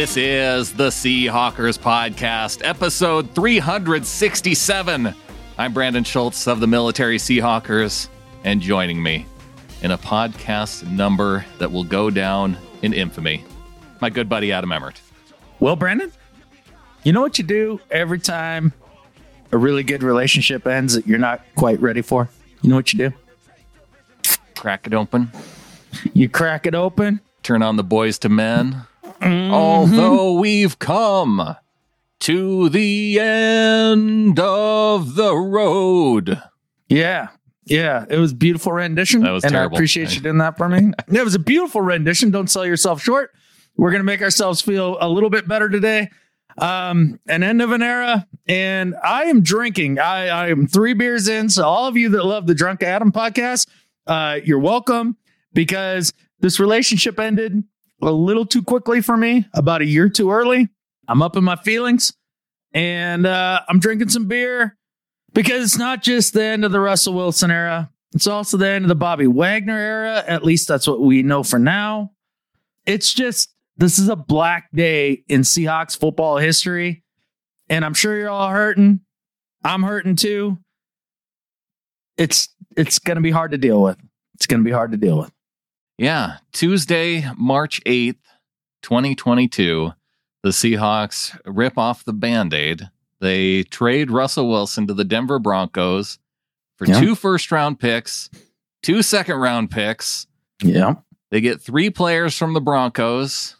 This is the Seahawkers Podcast, episode 367. I'm Brandon Schultz of the Military Seahawkers, and joining me in a podcast number that will go down in infamy, my good buddy Adam Emmert. Well, Brandon, you know what you do every time a really good relationship ends that you're not quite ready for? You know what you do? Crack it open, You crack it open. turn on the Boyz II Men. Although we've come to the end of the road. Yeah. Yeah. It was a beautiful rendition. That was and terrible. I appreciate you doing that for me. it was a beautiful rendition. Don't sell yourself short. We're going to make ourselves feel a little bit better today. Um, an end of an era. And I am drinking. I, I am three beers in. So all of you that love the Drunk Adam podcast, uh, you're welcome because this relationship ended a little too quickly for me, about a year too early. I'm up in my feelings and uh, I'm drinking some beer because it's not just the end of the Russell Wilson era, it's also the end of the Bobby Wagner era. At least that's what we know for now. It's just, this is a black day in Seahawks football history. And I'm sure you're all hurting. I'm hurting too. It's it's going to be hard to deal with. It's going to be hard to deal with. Yeah, Tuesday, March 8th, 2022, the Seahawks rip off the band aid. They trade Russell Wilson to the Denver Broncos for Yeah. two first round picks, two second round picks. Yeah. They get three players from the Broncos,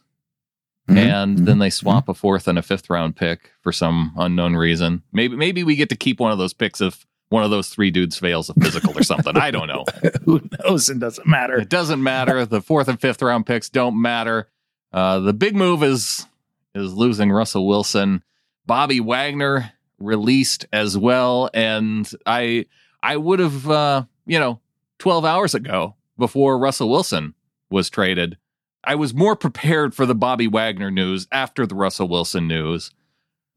Mhm. and then they swap a fourth and a fifth round pick for some unknown reason. Maybe maybe we get to keep one of those picks if one of those three dudes fails a physical or something. I don't know. Who knows? It doesn't matter. It doesn't matter. The fourth and fifth round picks don't matter. Uh, the big move is is losing Russell Wilson. Bobby Wagner released as well, and I I would have uh, you know twelve hours ago before Russell Wilson was traded. I was more prepared for the Bobby Wagner news after the Russell Wilson news.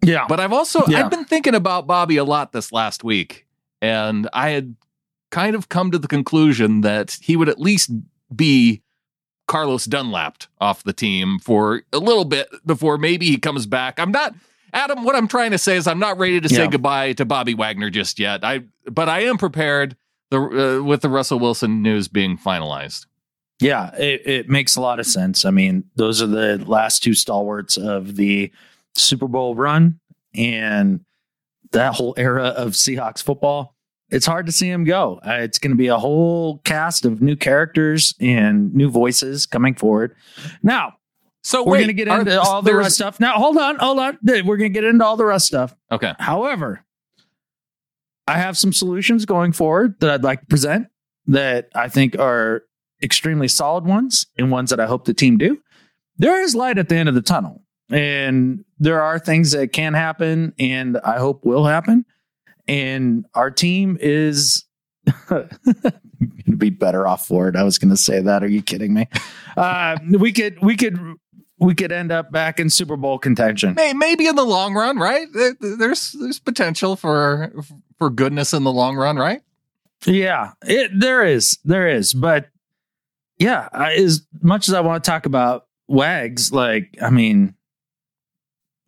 Yeah. But I've also Yeah. I've been thinking about Bobby a lot this last week, and I had kind of come to the conclusion that he would at least be Carlos Dunlapped off the team for a little bit before maybe he comes back. I'm not Adam. What I'm trying to say is I'm not ready to say Yeah. goodbye to Bobby Wagner just yet. I but I am prepared the uh, with the Russell Wilson news being finalized. Yeah, it, it makes a lot of sense. I mean, those are the last two stalwarts of the Super Bowl run and that whole era of Seahawks football. It's hard to see him go. Uh, it's going to be a whole cast of new characters and new voices coming forward. Now, So we're going to get into all the rest stuff. Now, hold on, hold on. We're going to get into all the rest stuff. Okay. However, I have some solutions going forward that I'd like to present that I think are extremely solid ones and ones that I hope the team do. There is light at the end of the tunnel, and there are things that can happen and I hope will happen. And our team is going to be better off for it. I was going to say that. Are you kidding me? Uh, we could, we could, we could end up back in Super Bowl contention. Maybe in the long run, right? There's there's potential for for goodness in the long run, right? Yeah, it, there is, there is, but yeah, I, as much as I want to talk about Wags, like I mean,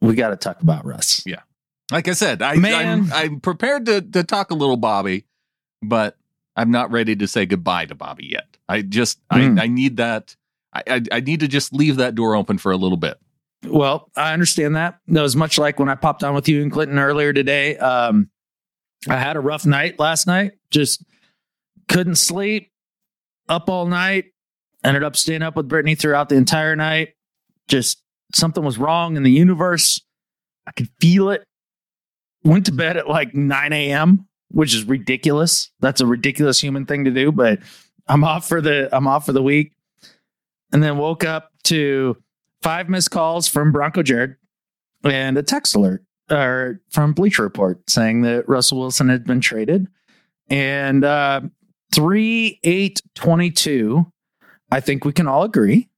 we got to talk about Russ. Yeah. Like I said, I, Man. I'm I'm prepared to to talk a little Bobby, but I'm not ready to say goodbye to Bobby yet. I just Mm. I, I need that. I, I I need to just leave that door open for a little bit. Well, I understand that. That was much like when I popped on with you and Clinton earlier today. Um, I had a rough night last night. Just couldn't sleep. Up all night. Ended up staying up with Brittany throughout the entire night. Just something was wrong in the universe. I could feel it. Went to bed at like 9 a.m., which is ridiculous. That's a ridiculous human thing to do, but I'm off for the I'm off for the week. And then woke up to five missed calls from Bronco Jared and a text alert or from Bleacher Report saying that Russell Wilson had been traded. And uh, 3 8 22, I think we can all agree,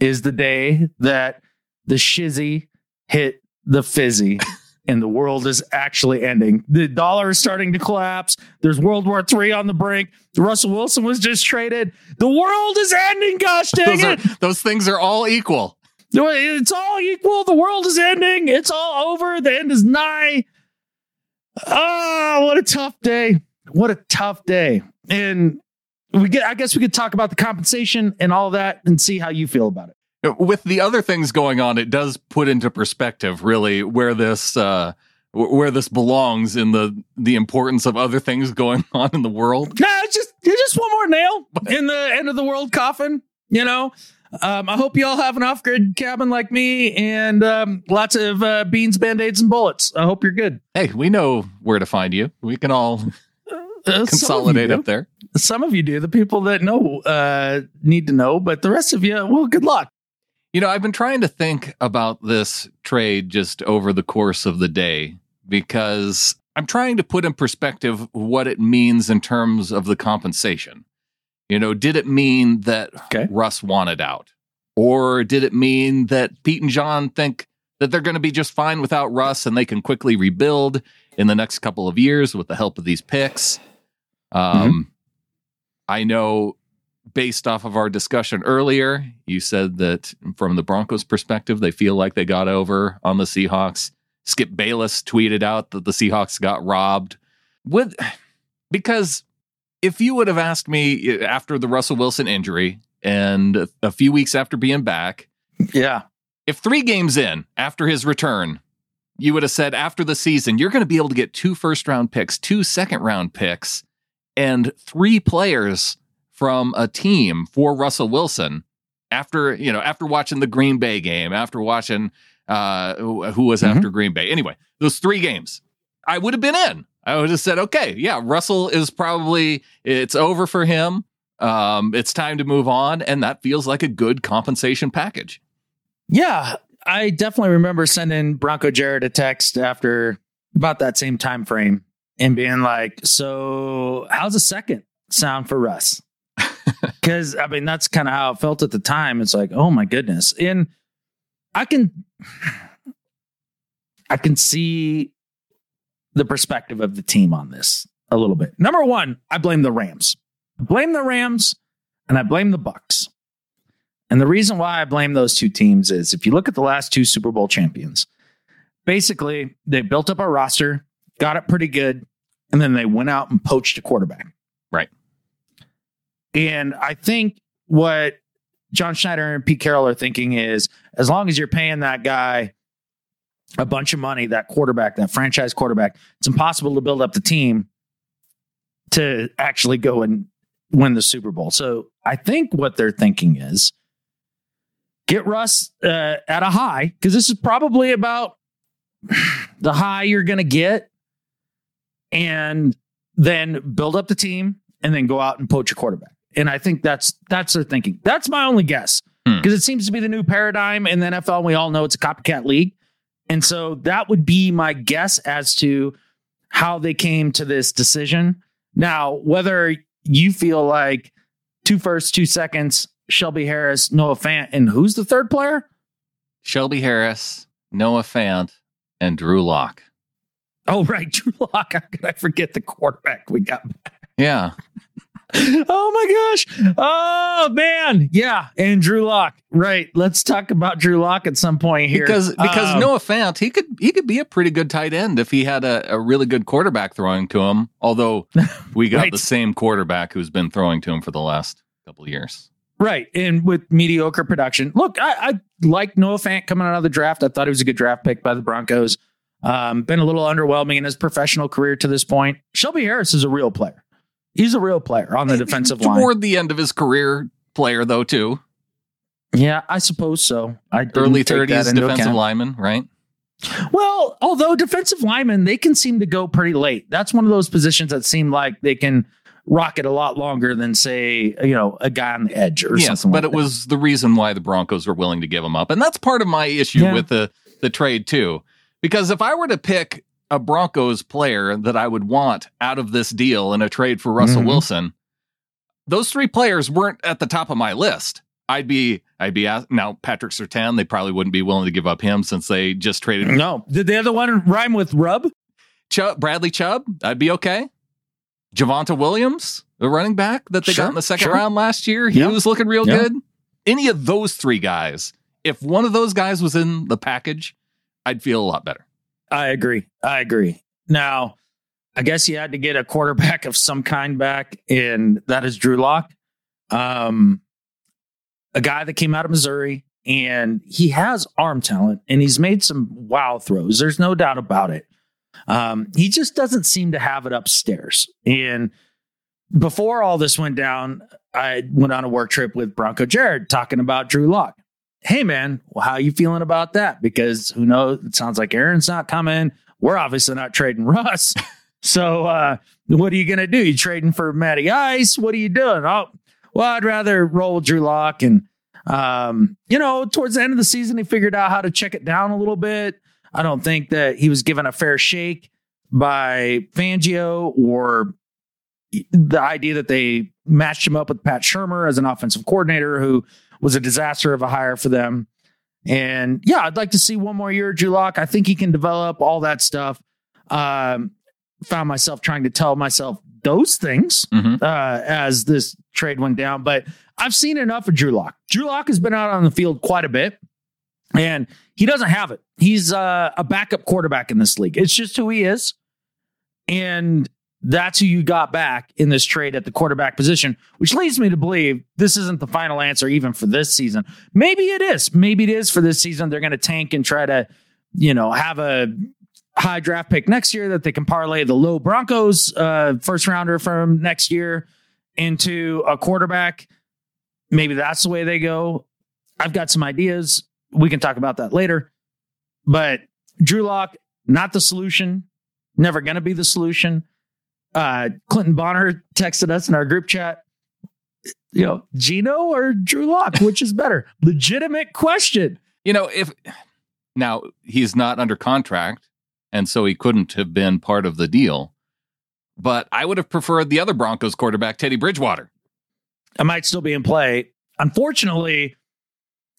is the day that the shizzy hit the fizzy. And the world is actually ending. The dollar is starting to collapse. There's World War III on the brink. Russell Wilson was just traded. The world is ending. Gosh dang Those, are, it! those things are all equal. It's all equal. The world is ending. It's all over. The end is nigh. Oh, what a tough day. What a tough day. And we get I guess we could talk about the compensation and all that and see how you feel about it. With the other things going on, it does put into perspective really where this uh where this belongs in the the importance of other things going on in the world. No, it's just it's just one more nail in the end of the world coffin. You know, um, I hope you all have an off grid cabin like me and um, lots of uh, beans, band aids, and bullets. I hope you're good. Hey, we know where to find you. We can all uh, consolidate up there. Some of you do. The people that know uh, need to know, but the rest of you, well, good luck. You know, I've been trying to think about this trade just over the course of the day because I'm trying to put in perspective what it means in terms of the compensation. You know, did it mean that okay. Russ wanted out? Or did it mean that Pete and John think that they're going to be just fine without Russ and they can quickly rebuild in the next couple of years with the help of these picks? Um, mm-hmm. I know based off of our discussion earlier, you said that from the Broncos' perspective, they feel like they got over on the Seahawks. Skip Bayless tweeted out that the Seahawks got robbed. With because if you would have asked me eh, after the Russell Wilson injury and a few weeks after being back, yeah, if three games in after his return, you would have said after the season, you're going to be able to get two first round picks, two second round picks, and three players from a team for Russell Wilson after, you know, after watching the Green Bay game, after watching uh, who was mm-hmm. after Green Bay. Anyway, those three games, I would have been in. I would have said, okay, yeah, Russell is probably it's over for him. Um, it's time to move on, and that feels like a good compensation package. Yeah, I definitely remember sending Bronco Jared a text after about that same time frame and being like, "So, how's a second sound for Russ?" Because I mean, that's kind of how it felt at the time. It's like, oh my goodness, and I can I can see the perspective of the team on this a little bit. Number one, I blame the Rams. I blame the Rams and I blame the Bucks. And the reason why I blame those two teams is if you look at the last two Super Bowl champions, basically they built up a roster, got it pretty good, and then they went out and poached a quarterback. And I think what John Schneider and Pete Carroll are thinking is as long as you're paying that guy a bunch of money, that quarterback, that franchise quarterback, it's impossible to build up the team to actually go and win the Super Bowl. So I think what they're thinking is get Russ uh, at a high because this is probably about the high you're going to get and then build up the team and then go out and poach a quarterback. And I think that's that's their thinking. That's my only guess because hmm. it seems to be the new paradigm in the NFL. We all know it's a copycat league. And so that would be my guess as to how they came to this decision. Now, whether you feel like two first, two seconds, Shelby Harris, Noah Fant, and who's the third player? Shelby Harris, Noah Fant, and Drew Lock. Oh, right. Drew Lock. How could I forget the quarterback we got back? Yeah. oh my gosh. Oh man. Yeah. And Drew Lock. Right. Let's talk about Drew Lock at some point here. Because because um, Noah Fant, he could he could be a pretty good tight end if he had a, a really good quarterback throwing to him. Although we got right. the same quarterback who's been throwing to him for the last couple of years. Right. And with mediocre production. Look, I, I like Noah Fant coming out of the draft. I thought he was a good draft pick by the Broncos. Um, been a little underwhelming in his professional career to this point. Shelby Harris is a real player. He's a real player on the defensive line. Toward the end of his career, player though too. Yeah, I suppose so. I early thirties defensive account. lineman, right? Well, although defensive linemen, they can seem to go pretty late. That's one of those positions that seem like they can rock it a lot longer than say, you know, a guy on the edge or yes, something. But like it that. was the reason why the Broncos were willing to give him up. And that's part of my issue yeah. with the the trade too. Because if I were to pick a Broncos player that I would want out of this deal in a trade for Russell mm-hmm. Wilson, those three players weren't at the top of my list. I'd be, I'd be asked, now Patrick Surtain. They probably wouldn't be willing to give up him since they just traded. No, did the other one rhyme with Rub? Chubb, Bradley Chubb. I'd be okay. Javonte Williams, the running back that they sure, got in the second sure. round last year, he was looking real good. Any of those three guys, if one of those guys was in the package, I'd feel a lot better. I agree. I agree. Now, I guess you had to get a quarterback of some kind back, and that is Drew Lock, um, a guy that came out of Missouri, and he has arm talent, and he's made some wow throws. There's no doubt about it. Um, he just doesn't seem to have it upstairs. And before all this went down, I went on a work trip with Bronco Jared talking about Drew Lock. Hey man, well, how are you feeling about that? Because who knows? It sounds like Aaron's not coming. We're obviously not trading Russ. so uh, what are you gonna do? You trading for Matty Ice? What are you doing? Oh, well, I'd rather roll Drew Lock and um, you know, towards the end of the season, he figured out how to check it down a little bit. I don't think that he was given a fair shake by Fangio or the idea that they matched him up with Pat Shurmur as an offensive coordinator who was a disaster of a hire for them. And yeah, I'd like to see one more year of Drew Lock. I think he can develop all that stuff. Um, found myself trying to tell myself those things Mhm. uh, as this trade went down, but I've seen enough of Drew Lock. Drew Lock has been out on the field quite a bit, and he doesn't have it. He's uh, a backup quarterback in this league. It's just who he is, and that's who you got back in this trade at the quarterback position, which leads me to believe this isn't the final answer even for this season. Maybe it is. Maybe it is for this season. They're going to tank and try to, you know, have a high draft pick next year that they can parlay the low Broncos uh, first rounder from next year into a quarterback. Maybe that's the way they go. I've got some ideas. We can talk about that later. But Drew Lock, not the solution. Never going to be the solution. Uh, Clinton Bonner texted us in our group chat. You know, Geno or Drew Lock, which is better? Legitimate question. You know, if now he's not under contract, and so he couldn't have been part of the deal. But I would have preferred the other Broncos quarterback, Teddy Bridgewater. I might still be in play. Unfortunately,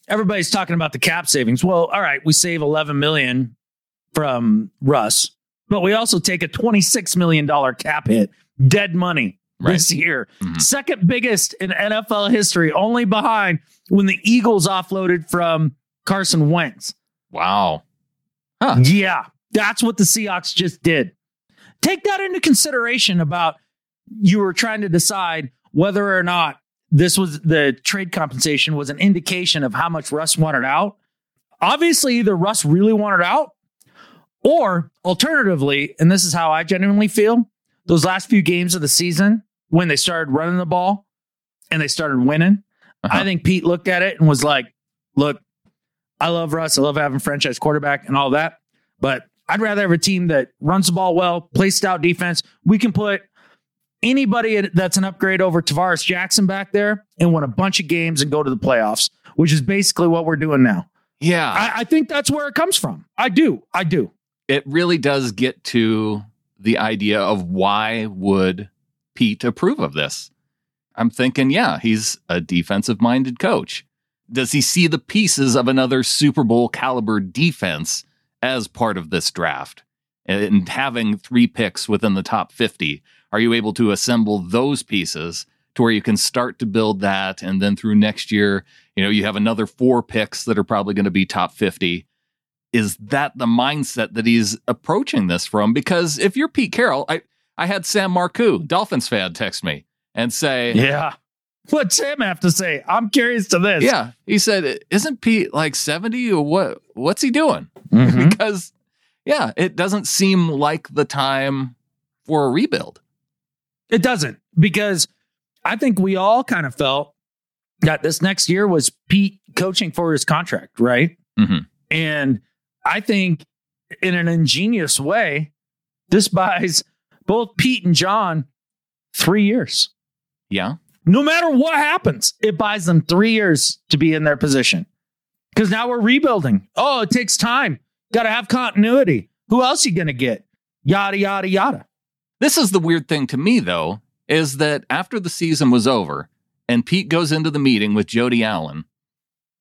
everybody's talking about the cap savings. Well, all right, we save 11 million from Russ, but we also take a 26 million dollar cap hit, dead money this year. Mhm. Second biggest in NFL history, only behind when the Eagles offloaded from Carson Wentz. Wow. Yeah, that's what the Seahawks just did. Take that into consideration about you were trying to decide whether or not this was the trade compensation was an indication of how much Russ wanted out. Obviously, either Russ really wanted out, or alternatively, and this is how I genuinely feel, those last few games of the season when they started running the ball and they started winning, Uh-huh. I think Pete looked at it and was like, look, I love Russ. I love having franchise quarterback and all that. But I'd rather have a team that runs the ball well, plays stout defense. We can put anybody that's an upgrade over Tarvaris Jackson back there and win a bunch of games and go to the playoffs, which is basically what we're doing now. Yeah. I, I think that's where it comes from. I do. I do. It really does get to the idea of why would Pete approve of this? I'm thinking, yeah, he's a defensive minded coach. Does he see the pieces of another Super Bowl caliber defense as part of this draft? And having three picks within the top 50, are you able to assemble those pieces to where you can start to build that? And then through next year, you know, you have another four picks that are probably going to be top 50 is that the mindset that he's approaching this from? Because if you're Pete Carroll, I, I had Sam Marcoux, Dolphins fan, text me and say, Yeah. What's Sam have to say? I'm curious to this. yeah, he said, isn't Pete like 70 or what? What's he doing? Mhm. Because, yeah, it doesn't seem like the time for a rebuild. It doesn't because I think we all kind of felt that this next year was Pete coaching for his contract, right? Mhm. And I think in an ingenious way, this buys both Pete and John three years. Yeah. No matter what happens, it buys them three years to be in their position. Because now we're rebuilding. Oh, it takes time. Got to have continuity. Who else you going to get? Yada, yada, yada. This is the weird thing to me, though, is that after the season was over and Pete goes into the meeting with Jody Allen,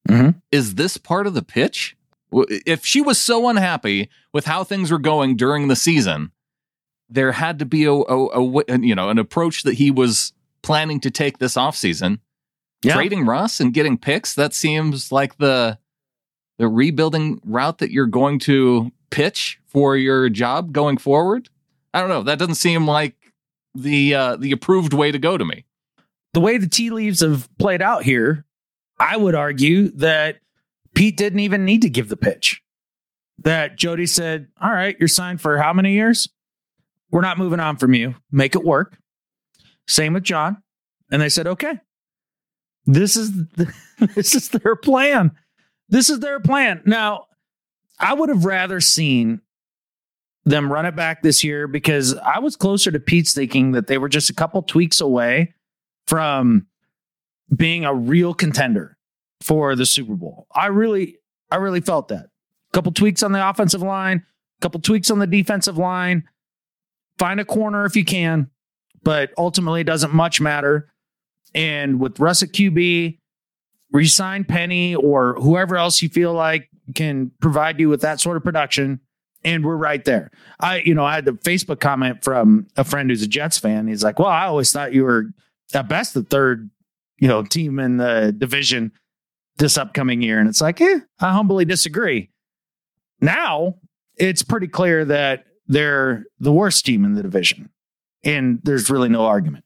Mhm. is this part of the pitch? If she was so unhappy with how things were going during the season, there had to be a, a, a you know an approach that he was planning to take this offseason. Yeah. Trading Russ and getting picks, that seems like the the rebuilding route that you're going to pitch for your job going forward? I don't know. That doesn't seem like the uh, the approved way to go to me. The way the tea leaves have played out here, I would argue that Pete didn't even need to give the pitch. That Jody said, "All right, you're signed for how many years? We're not moving on from you. Make it work." Same with John, and they said, "Okay." This is this is their plan. This is their plan. Now, I would have rather seen them run it back this year because I was closer to Pete's thinking that they were just a couple tweaks away from being a real contender for the Super Bowl. I really, I really felt that. A couple tweaks on the offensive line, a couple tweaks on the defensive line. Find a corner if you can, but ultimately it doesn't much matter. And with Russ at QB, resign Penny or whoever else you feel like can provide you with that sort of production. And we're right there. I, you know, I had the Facebook comment from a friend who's a Jets fan. He's like, Well, I always thought you were at best the third, you know, team in the division this upcoming year. And it's like, eh, I humbly disagree. Now it's pretty clear that they're the worst team in the division. And there's really no argument.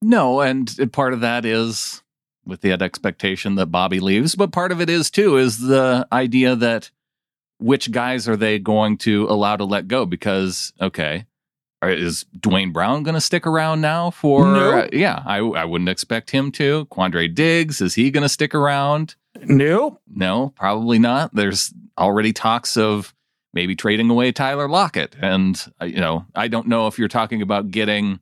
No, and part of that is with the expectation that Bobby leaves, but part of it is too is the idea that which guys are they going to allow to let go? Because okay, is Duane Brown going to stick around now for? No. Uh, yeah, I I wouldn't expect him to. Quandre Diggs is he going to stick around? Nope. No, probably not. There's already talks of maybe trading away Tyler Lockett, and uh, you know I don't know if you're talking about getting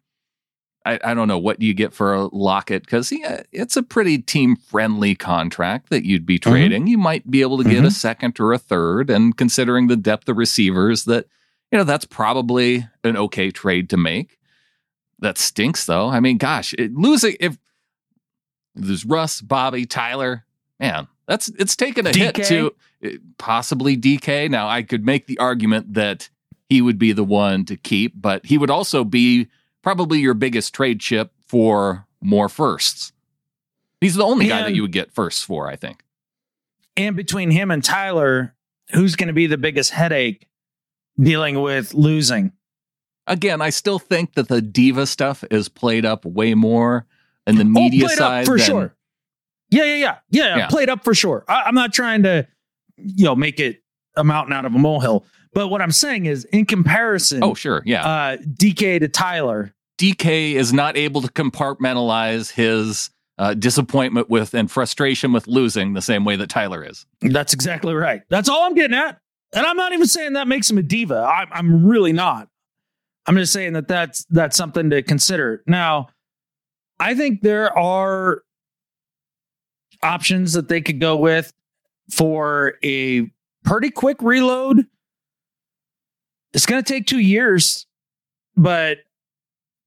I, I don't know what you get for a Lockett because yeah, it's a pretty team friendly contract that you'd be trading. Mm-hmm. You might be able to get mm-hmm. a second or a third, and considering the depth of receivers, that you know that's probably an okay trade to make. That stinks though. I mean, gosh, it, losing if there's Russ, Bobby, Tyler, man, that's it's taken a DK? hit to eh, possibly DK. Now I could make the argument that he would be the one to keep, but he would also be probably your biggest trade chip for more firsts. He's the only and, guy that you would get firsts for, I think. And between him and Tyler, who's going to be the biggest headache dealing with losing? Again, I still think that the diva stuff is played up way more in the oh, media side. for than, sure. Yeah, yeah, yeah, yeah, yeah. Played up for sure. I, I'm not trying to, you know, make it a mountain out of a molehill. But what I'm saying is, in comparison, oh sure, yeah, uh, DK to Tyler, DK is not able to compartmentalize his uh, disappointment with and frustration with losing the same way that Tyler is. That's exactly right. That's all I'm getting at. And I'm not even saying that makes him a diva. I'm, I'm really not. I'm just saying that that's that's something to consider. Now, I think there are options that they could go with for a pretty quick reload. It's going to take two years, but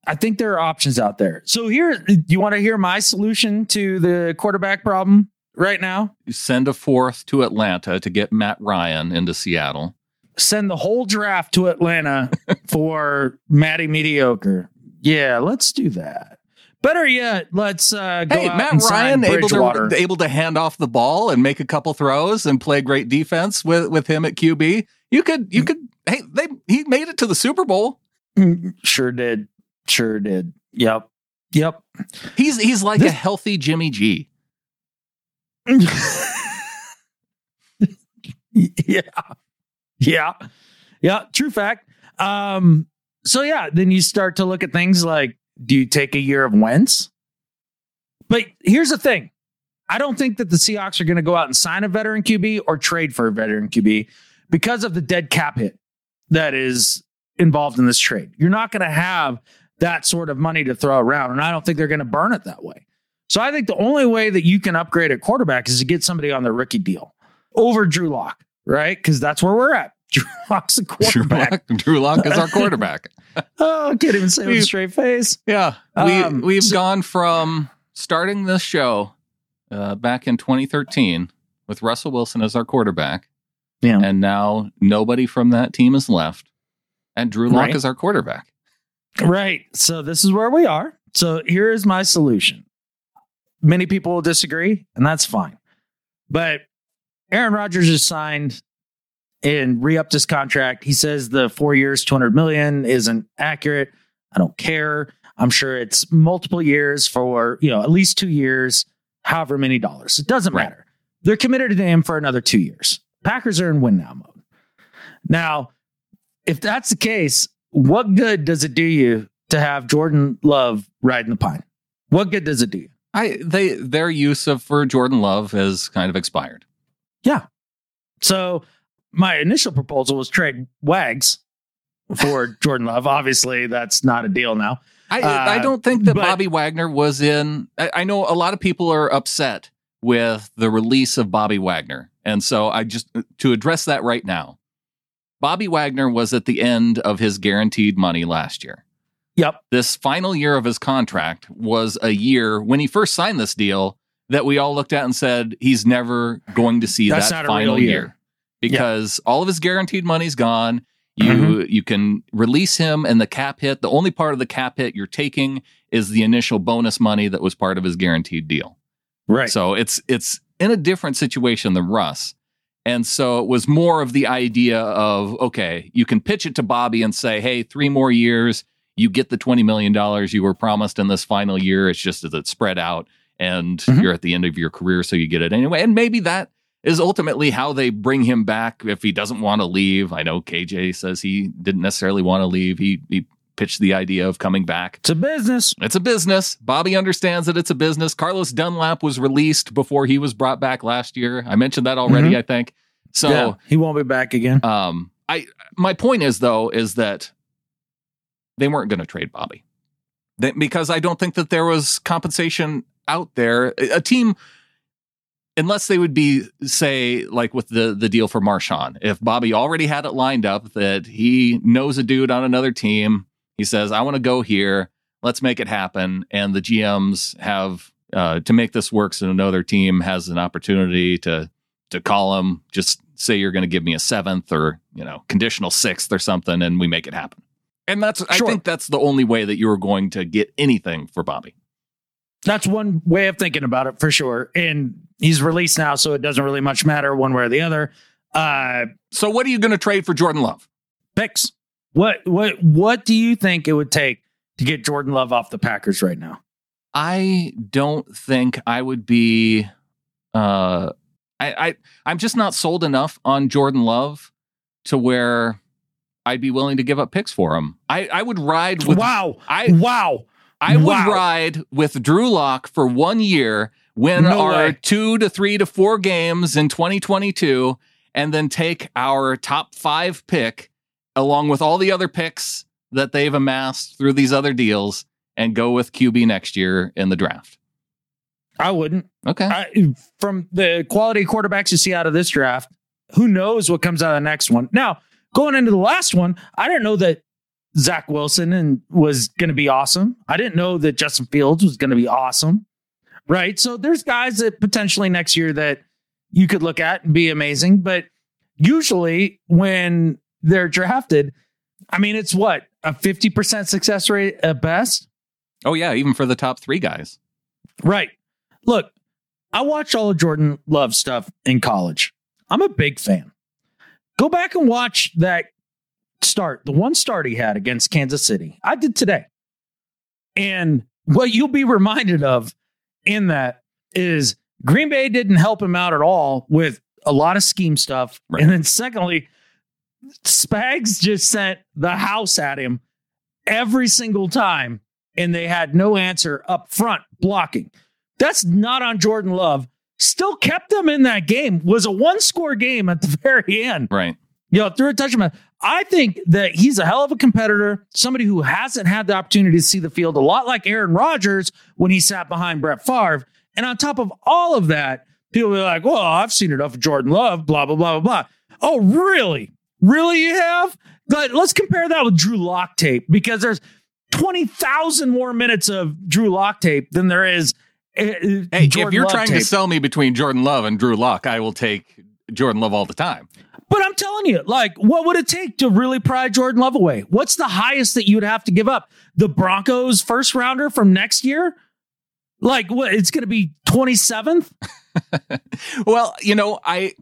I think there are options out there. So here, do you want to hear my solution to the quarterback problem right now? You send a fourth to Atlanta to get Matt Ryan into Seattle. Send the whole draft to Atlanta for Matty Mediocre. Yeah, let's do that. Better yet, let's uh, go hey, Matt Ryan able to able to hand off the ball and make a couple throws and play great defense with with him at QB. You could you could hey they he made it to the Super Bowl. Sure did. Sure did. Yep. Yep. He's he's like this- a healthy Jimmy G. yeah. Yeah. Yeah. True fact. Um, so yeah, then you start to look at things like do you take a year of Wentz? But here's the thing. I don't think that the Seahawks are going to go out and sign a veteran QB or trade for a veteran QB because of the dead cap hit that is involved in this trade. You're not going to have that sort of money to throw around. And I don't think they're going to burn it that way. So I think the only way that you can upgrade at quarterback is to get somebody on the rookie deal over Drew Lock, right? Because that's where we're at. Drew the quarterback. Drew Lock, is our quarterback. oh, I can't even say with a straight face. Yeah. We, um, we've so, gone from starting this show uh, back in 2013 with Russell Wilson as our quarterback. Yeah. And now nobody from that team is left. And Drew Lock right. is our quarterback. Right. So this is where we are. So here is my solution. Many people will disagree, and that's fine. But Aaron Rodgers is signed and re-upped his contract. He says the four years, 200 million isn't accurate. I don't care. I'm sure it's multiple years for, you know, at least two years, however many dollars. It doesn't Right. matter. They're committed to him for another two years. Packers are in win now mode. Now, if that's the case, what good does it do you to have Jordan Love riding the pine? What good does it do you? I they their use of for Jordan Love has kind of expired. Yeah. So my initial proposal was trade Wags for Jordan Love. Obviously, that's not a deal now. I Uh, I don't think that but- Bobby Wagner was in. I, I know a lot of people are upset with the release of Bobby Wagner, and so I just to address that right now. Bobby Wagner was at the end of his guaranteed money last year. Yep. This final year of his contract was a year when he first signed this deal that we all looked at and said he's never going to see That's that final year, year. Because all of his guaranteed money's gone. You Mm-hmm. you can release him and the cap hit. The only part of the cap hit you're taking is the initial bonus money that was part of his guaranteed deal. Right. So it's it's in a different situation than Russ. And so it was more of the idea of okay, you can pitch it to Bobby and say, "Hey, 3 more years, you get the 20 million dollars you were promised in this final year. It's just that it's spread out and Mhm. you're at the end of your career so you get it anyway." And maybe that is ultimately how they bring him back if he doesn't want to leave. I know KJ says he didn't necessarily want to leave. He he pitched the idea of coming back. it's a business. It's a business. Bobby understands that it's a business. Carlos Dunlap was released before he was brought back last year. I mentioned that already, Mhm. I think. So, yeah, he won't be back again. um, I my point is though is that they weren't going to trade Bobby That- because I don't think that there was compensation out there. A team, unless they would be say like with the the deal for Marshawn, if Bobby already had it lined up that he knows a dude on another team, he says, "I want to go here. Let's make it happen," and the GMs have. Uh, to make this work, so another team has an opportunity to to call him, just say you're going to give me a seventh or you know conditional sixth or something, and we make it happen. And that's I think that's the only way that you are going to get anything for Bobby. That's one way of thinking about it for sure. And he's released now, so it doesn't really much matter one way or the other. Uh So what are you going to trade for Jordan Love? picks. What what what do you think it would take to get Jordan Love off the Packers right now? I don't think I would be. Uh, I, I I'm just not sold enough on Jordan Love to where I'd be willing to give up picks for him. I I would ride with wow. I wow. I would Wow. ride with Drew Lock for one year, win No our way. two to three to four games in 2022, and then take our top five pick along with all the other picks that they've amassed through these other deals and go with QB next year in the draft. I wouldn't. Okay. I, from the quality quarterbacks you see out of this draft, who knows what comes out of the next one? Now, going into the last one, I didn't know that Zach Wilson and was going to be awesome. I didn't know that Justin Fields was going to be awesome. Right. So there's guys that potentially next year that you could look at and be amazing. But usually when they're drafted, I mean, it's what a 50% success rate at best. oh yeah, even for the top three guys. Right. Look, I watched all of Jordan Love stuff in college. I'm a big fan. Go back and watch that start, the one start he had against Kansas City. I did today. And what you'll be reminded of in that is Green Bay didn't help him out at all with a lot of scheme stuff. Right. And then secondly, Spags just sent the house at him every single time and they had no answer up front blocking. That's not on Jordan Love. Still kept them in that game. Was a one score game at the very end. Right. You know, through a touchdown. I think that he's a hell of a competitor, somebody who hasn't had the opportunity to see the field a lot like Aaron Rodgers when he sat behind Brett Favre. And on top of all of that, people be like, well, I've seen enough of Jordan Love, blah, blah, blah, blah, blah. Oh, really? Really, you have? But let's compare that with Drew Lock tape because there's 20,000 more minutes of Drew Lock tape than there is. uh, Hey, if you're Love trying tape. to sell me between Jordan Love and Drew Lock, I will take Jordan Love all the time. But I'm telling you, like, what would it take to really pry Jordan Love away? What's the highest that you would have to give up? The Broncos first rounder from next year? Like, what? It's going to be 27th? Well, you know, I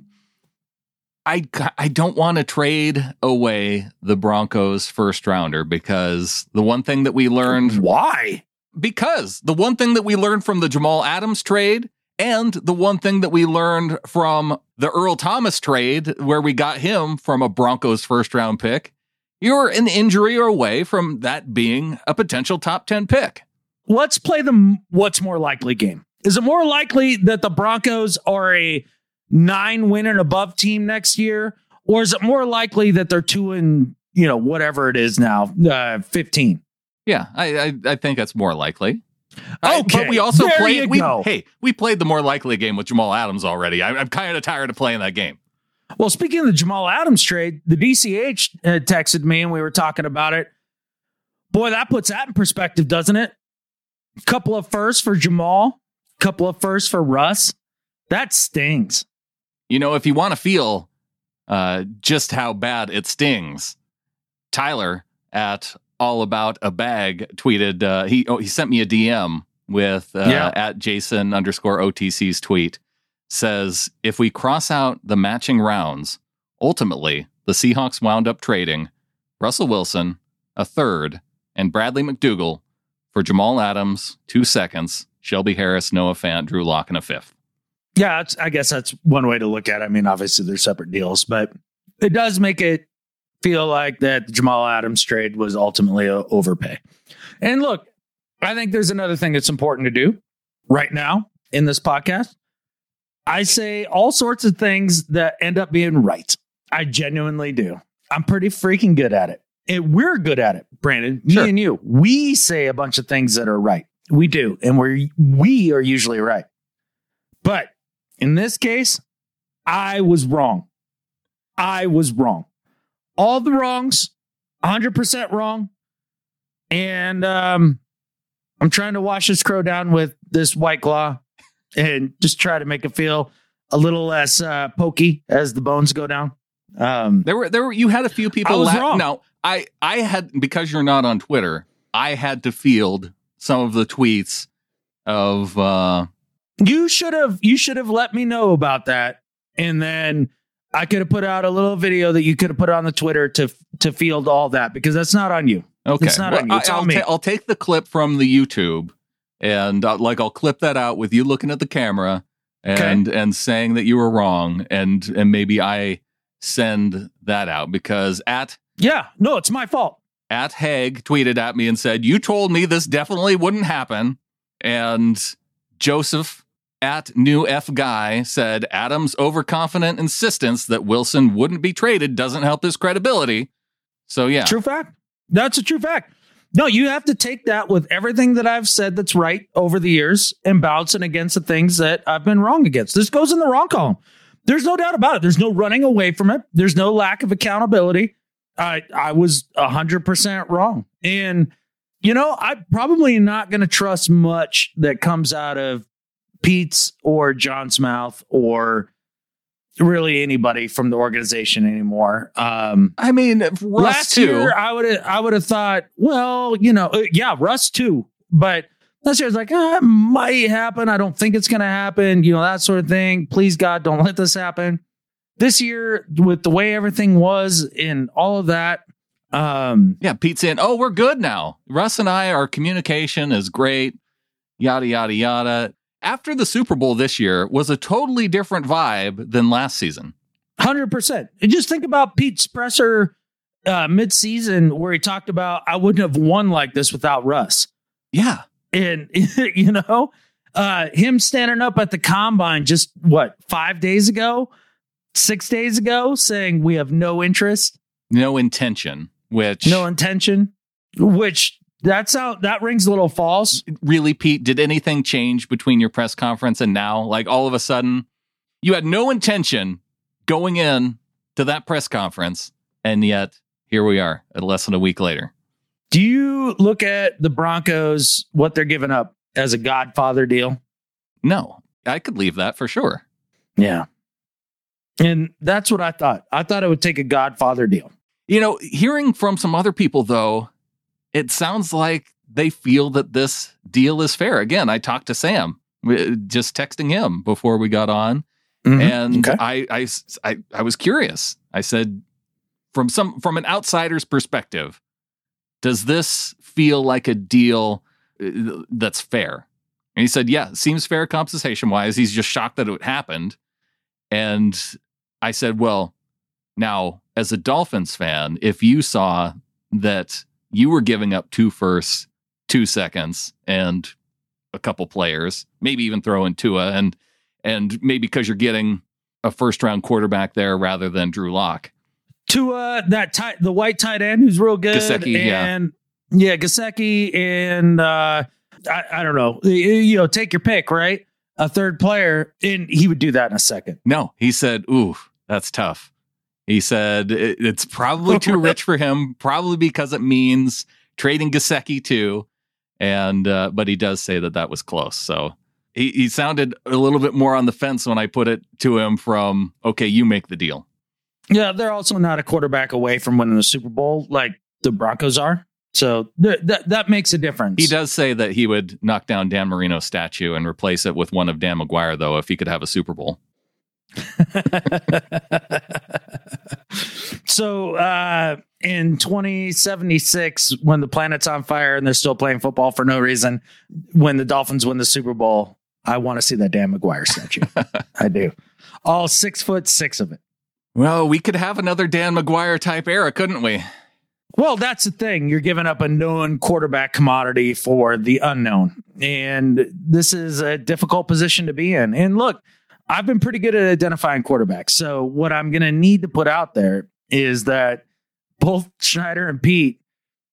I I don't want to trade away the Broncos first rounder because the one thing that we learned Why? because the one thing that we learned from the Jamal Adams trade and the one thing that we learned from the Earl Thomas trade where we got him from a Broncos first round pick, you're an injury away from that being a potential top 10 pick. Let's play the what's more likely game. Is it more likely that the Broncos are a nine win and above team next year? Or is it more likely that they're two and, you know, whatever it is now, uh, 15? Yeah, I I, I think that's more likely. I- Okay, but we also there played. We, hey, we played the more likely game with Jamal Adams already. I, I'm kind of tired of playing that game. Well, speaking of the Jamal Adams trade, the DCH uh, texted me and we were talking about it. Boy, that puts that in perspective, doesn't it? Couple of firsts for Jamal, couple of firsts for Russ. That stings. You know, if you want to feel uh, just how bad it stings, Tyler at All About a Bag tweeted. Uh, he oh, he sent me a DM with uh, Yeah. at Jason underscore OTC's tweet. Says if we cross out the matching rounds, ultimately the Seahawks wound up trading Russell Wilson a third and Bradley McDougald for Jamal Adams two seconds, Shelby Harris, Noah Fant, Drew Lock, and a fifth. Yeah, I guess that's one way to look at it. I mean, obviously they're separate deals, but it does make it feel like that Jamal Adams trade was ultimately a overpay. And look, I think there's another thing that's important to do right now in this podcast. I say all sorts of things that end up being right. I genuinely do. I'm pretty freaking good at it. And we're good at it, Brandon. Me Sure. and you. We say a bunch of things that are right. We do. And we're we are usually right. But in this case, I was wrong. I was wrong. All the wrongs, 100% wrong. And um, I'm trying to wash this crow down with this white claw and just try to make it feel a little less uh, pokey as the bones go down. Um, There were there were you had a few people I was la- wrong. No, I I had because you're not on Twitter. I had to field some of the tweets of uh you should have you should have let me know about that and then i could have put out a little video that you could have put on the twitter to to field all that because that's not on you okay. It's not on you, it's I, on will me. I'll take the clip from the YouTube and uh, like I'll clip that out with you looking at the camera and and saying that you were wrong and and maybe I send that out because at yeah no it's my fault at Haig tweeted at me and said, You told me this definitely wouldn't happen. And Joseph at New F Guy said, Adam's overconfident insistence that Wilson wouldn't be traded doesn't help his credibility. So, yeah. true fact. That's a true fact. No you have to take that with everything that i've said that's right over the years and it against the things that i've been wrong against. This goes in the wrong column. There's no doubt about it. There's no running away from it. There's no lack of accountability. I i was 100% wrong. And you know i'm probably not going to trust much that comes out of pete's or john's mouth or really anybody from the organization anymore um I mean, Russ last too. year I would have I would have thought, well, you know, uh, yeah, Russ too, but last year I was like, ah, it might happen. I don't think it's going to happen. You know, that sort of thing. Please God, don't let this happen. This year, with the way everything was and all of that, um, yeah, Pete's in, Oh, we're good now. Russ and I, our communication is great. Yada, yada, yada. After the Super Bowl this year was a totally different vibe than last season. Hundred percent. And just think about Pete presser uh, mid-season where he talked about I wouldn't have won like this without Russ. Yeah. and you know uh him standing up at the combine just what five days ago six days ago saying we have no interest No intention, which. no intention which that's how that rings a little false really, Pete, did anything change between your press conference and now? Like all of a sudden, you had no intention going in to that press conference, and yet here we are, at less than a week later. do you look at the broncos what they're giving up as a godfather deal No, I could leave that for sure. yeah and that's what i thought i thought it would take a godfather deal You know, hearing from some other people though, it sounds like they feel that this deal is fair. Again, I talked to Sam, uh, just texting him before we got on, Mhm. and Okay. I, I I I was curious. I said, from some from an outsider's perspective, does this feel like a deal uh, that's fair? And he said, yeah, seems fair compensation wise. He's just shocked that it happened. And I said, well, now as a Dolphins fan, if you saw that you were giving up two firsts, two seconds, and a couple players, maybe even throw in Tua, and and maybe because you're getting a first round quarterback there rather than Drew Lock. to uh that tight the white tight end who's real good yeah. and yeah Gesicki and uh I, I don't know you know take your pick right a third player and he would do that in a second No, he said, "Ooh, that's tough." He said "It- it's probably too rich for him, probably because it means trading Gesicki too. And uh, but he does say that that was close. So he, he sounded a little bit more on the fence when I put it to him. From okay, you make the deal. yeah they're also not a quarterback away from winning the Super Bowl like the Broncos are so th- that that makes a difference He does say that he would knock down Dan Marino's statue and replace it with one of Dan McGwire, though, if he could have a Super Bowl. so uh in 2076 when the planet's on fire and they're still playing football for no reason when the dolphins win the super bowl i want to see that dan mcgwire statue. I do. All six foot six of it. Well, we could have another Dan McGwire type era, couldn't we? well that's the thing. You're giving up a known quarterback commodity for the unknown. And this is a difficult position to be in. And look i've been pretty good at identifying quarterbacks. So what i'm going to need to put out there is that both schneider and pete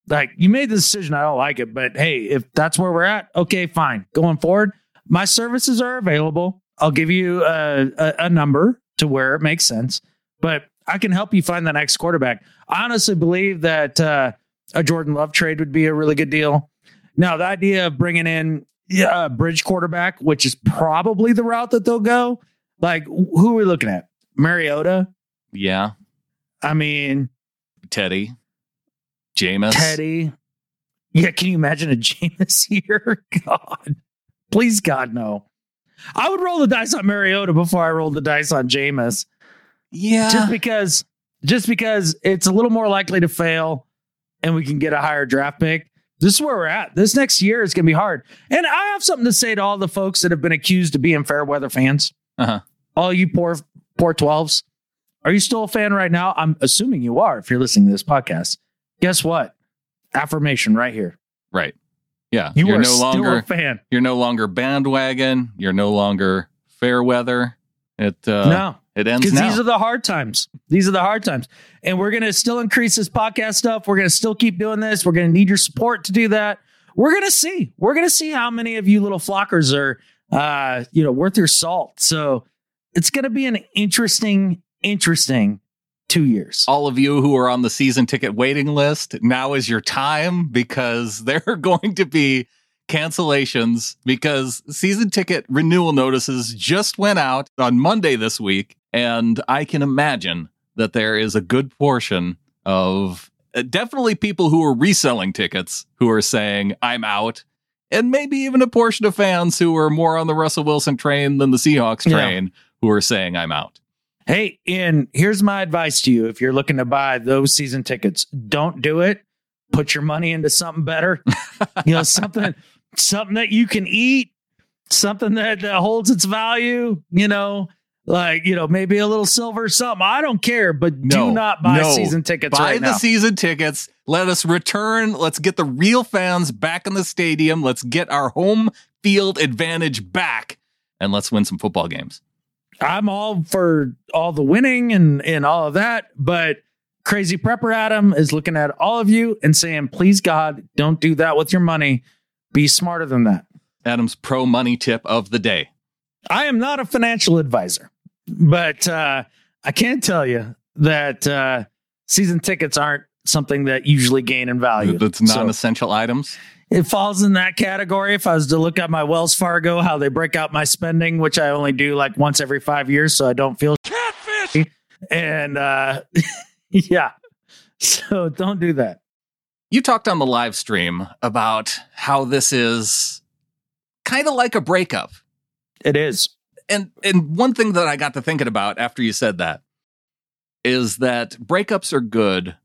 like you made the decision i don't like it but hey if that's where we're at okay fine. Going forward my services are available. I'll give you a, a, a number to where it makes sense but i can help you find the next quarterback. I honestly believe that uh, a jordan love trade would be a really good deal. Now the idea of bringing in yeah, uh, bridge quarterback which is probably the route that they'll go like who are we looking at mariota Yeah, i mean Teddy, Jameis. Teddy. Yeah, can you imagine a Jameis here? God, please, God, no. I would roll the dice on Mariota before I rolled the dice on Jameis, Yeah, just because, just because it's a little more likely to fail, and we can get a higher draft pick. This is where we're at. This next year is going to be hard, and I have something to say to all the folks that have been accused of being fair weather fans. Uh-huh. All you poor, poor twelves. Are you still a fan right now? I'm assuming you are if you're listening to this podcast. Guess what? Affirmation right here. right. Yeah, You you're are no still longer a fan. you're no longer bandwagon. You're no longer fair weather. It uh, no, it ends now. these are the hard times. These are the hard times. And we're going to still increase this podcast stuff. We're going to still keep doing this. We're going to need your support to do that. We're going to see. We're going to see how many of you little flockers are, uh, you know, worth your salt. So it's going to be an interesting, interesting two years. all of you who are on the season ticket waiting list, now is your time because there are going to be cancellations because season ticket renewal notices just went out on Monday this week. And I can imagine that there is a good portion of uh, definitely people who are reselling tickets who are saying, I'm out. And maybe even a portion of fans who are more on the Russell Wilson train than the Seahawks Yeah. train who are saying, I'm out. Hey, and here's my advice to you if you're looking to buy those season tickets, don't do it. Put your money into something better. you know, something something that you can eat, something that, that holds its value, you know, like, you know, maybe a little silver something. I don't care, but No, do not buy no. season tickets buy right the now. season tickets. Let us return. Let's get the real fans back in the stadium. Let's get our home field advantage back, and let's win some football games. I'm all for all the winning and and all of that, but crazy prepper Adam is looking at all of you and saying, "Please God, don't do that with your money. Be smarter than that." Adam's pro money tip of the day. I am not a financial advisor, but uh, I can tell you that uh, season tickets aren't something that usually gain in value. That's So non-essential items. it falls in that category. If I was to look at my Wells Fargo, how they break out my spending, which I only do like once every five years, so I don't feel catfish. And uh, yeah, so don't do that. You talked on the live stream about how this is kind of like a breakup. It is. And and one thing that I got to thinking about after you said that is that breakups are good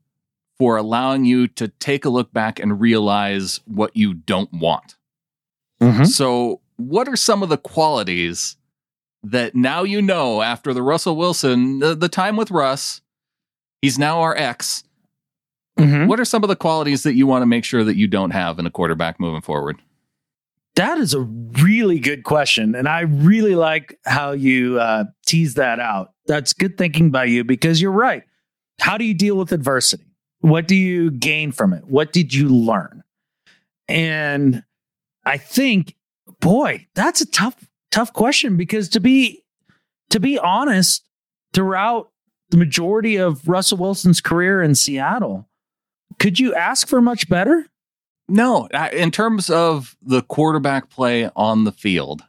for allowing you to take a look back and realize what you don't want. Mm-hmm. So, what are some of the qualities that now you know after the Russell Wilson, the, the time with Russ, he's now our ex. Mm-hmm. What are some of the qualities that you want to make sure that you don't have in a quarterback moving forward? That is a really good question. And I really like how you uh, tease that out. That's good thinking by you because you're right. How do you deal with adversity? What do you gain from it? What did you learn? And I think, boy, that's a tough, tough question because to be to be honest, throughout the majority of Russell Wilson's career in Seattle, could you ask for much better? No, in terms of the quarterback play on the field.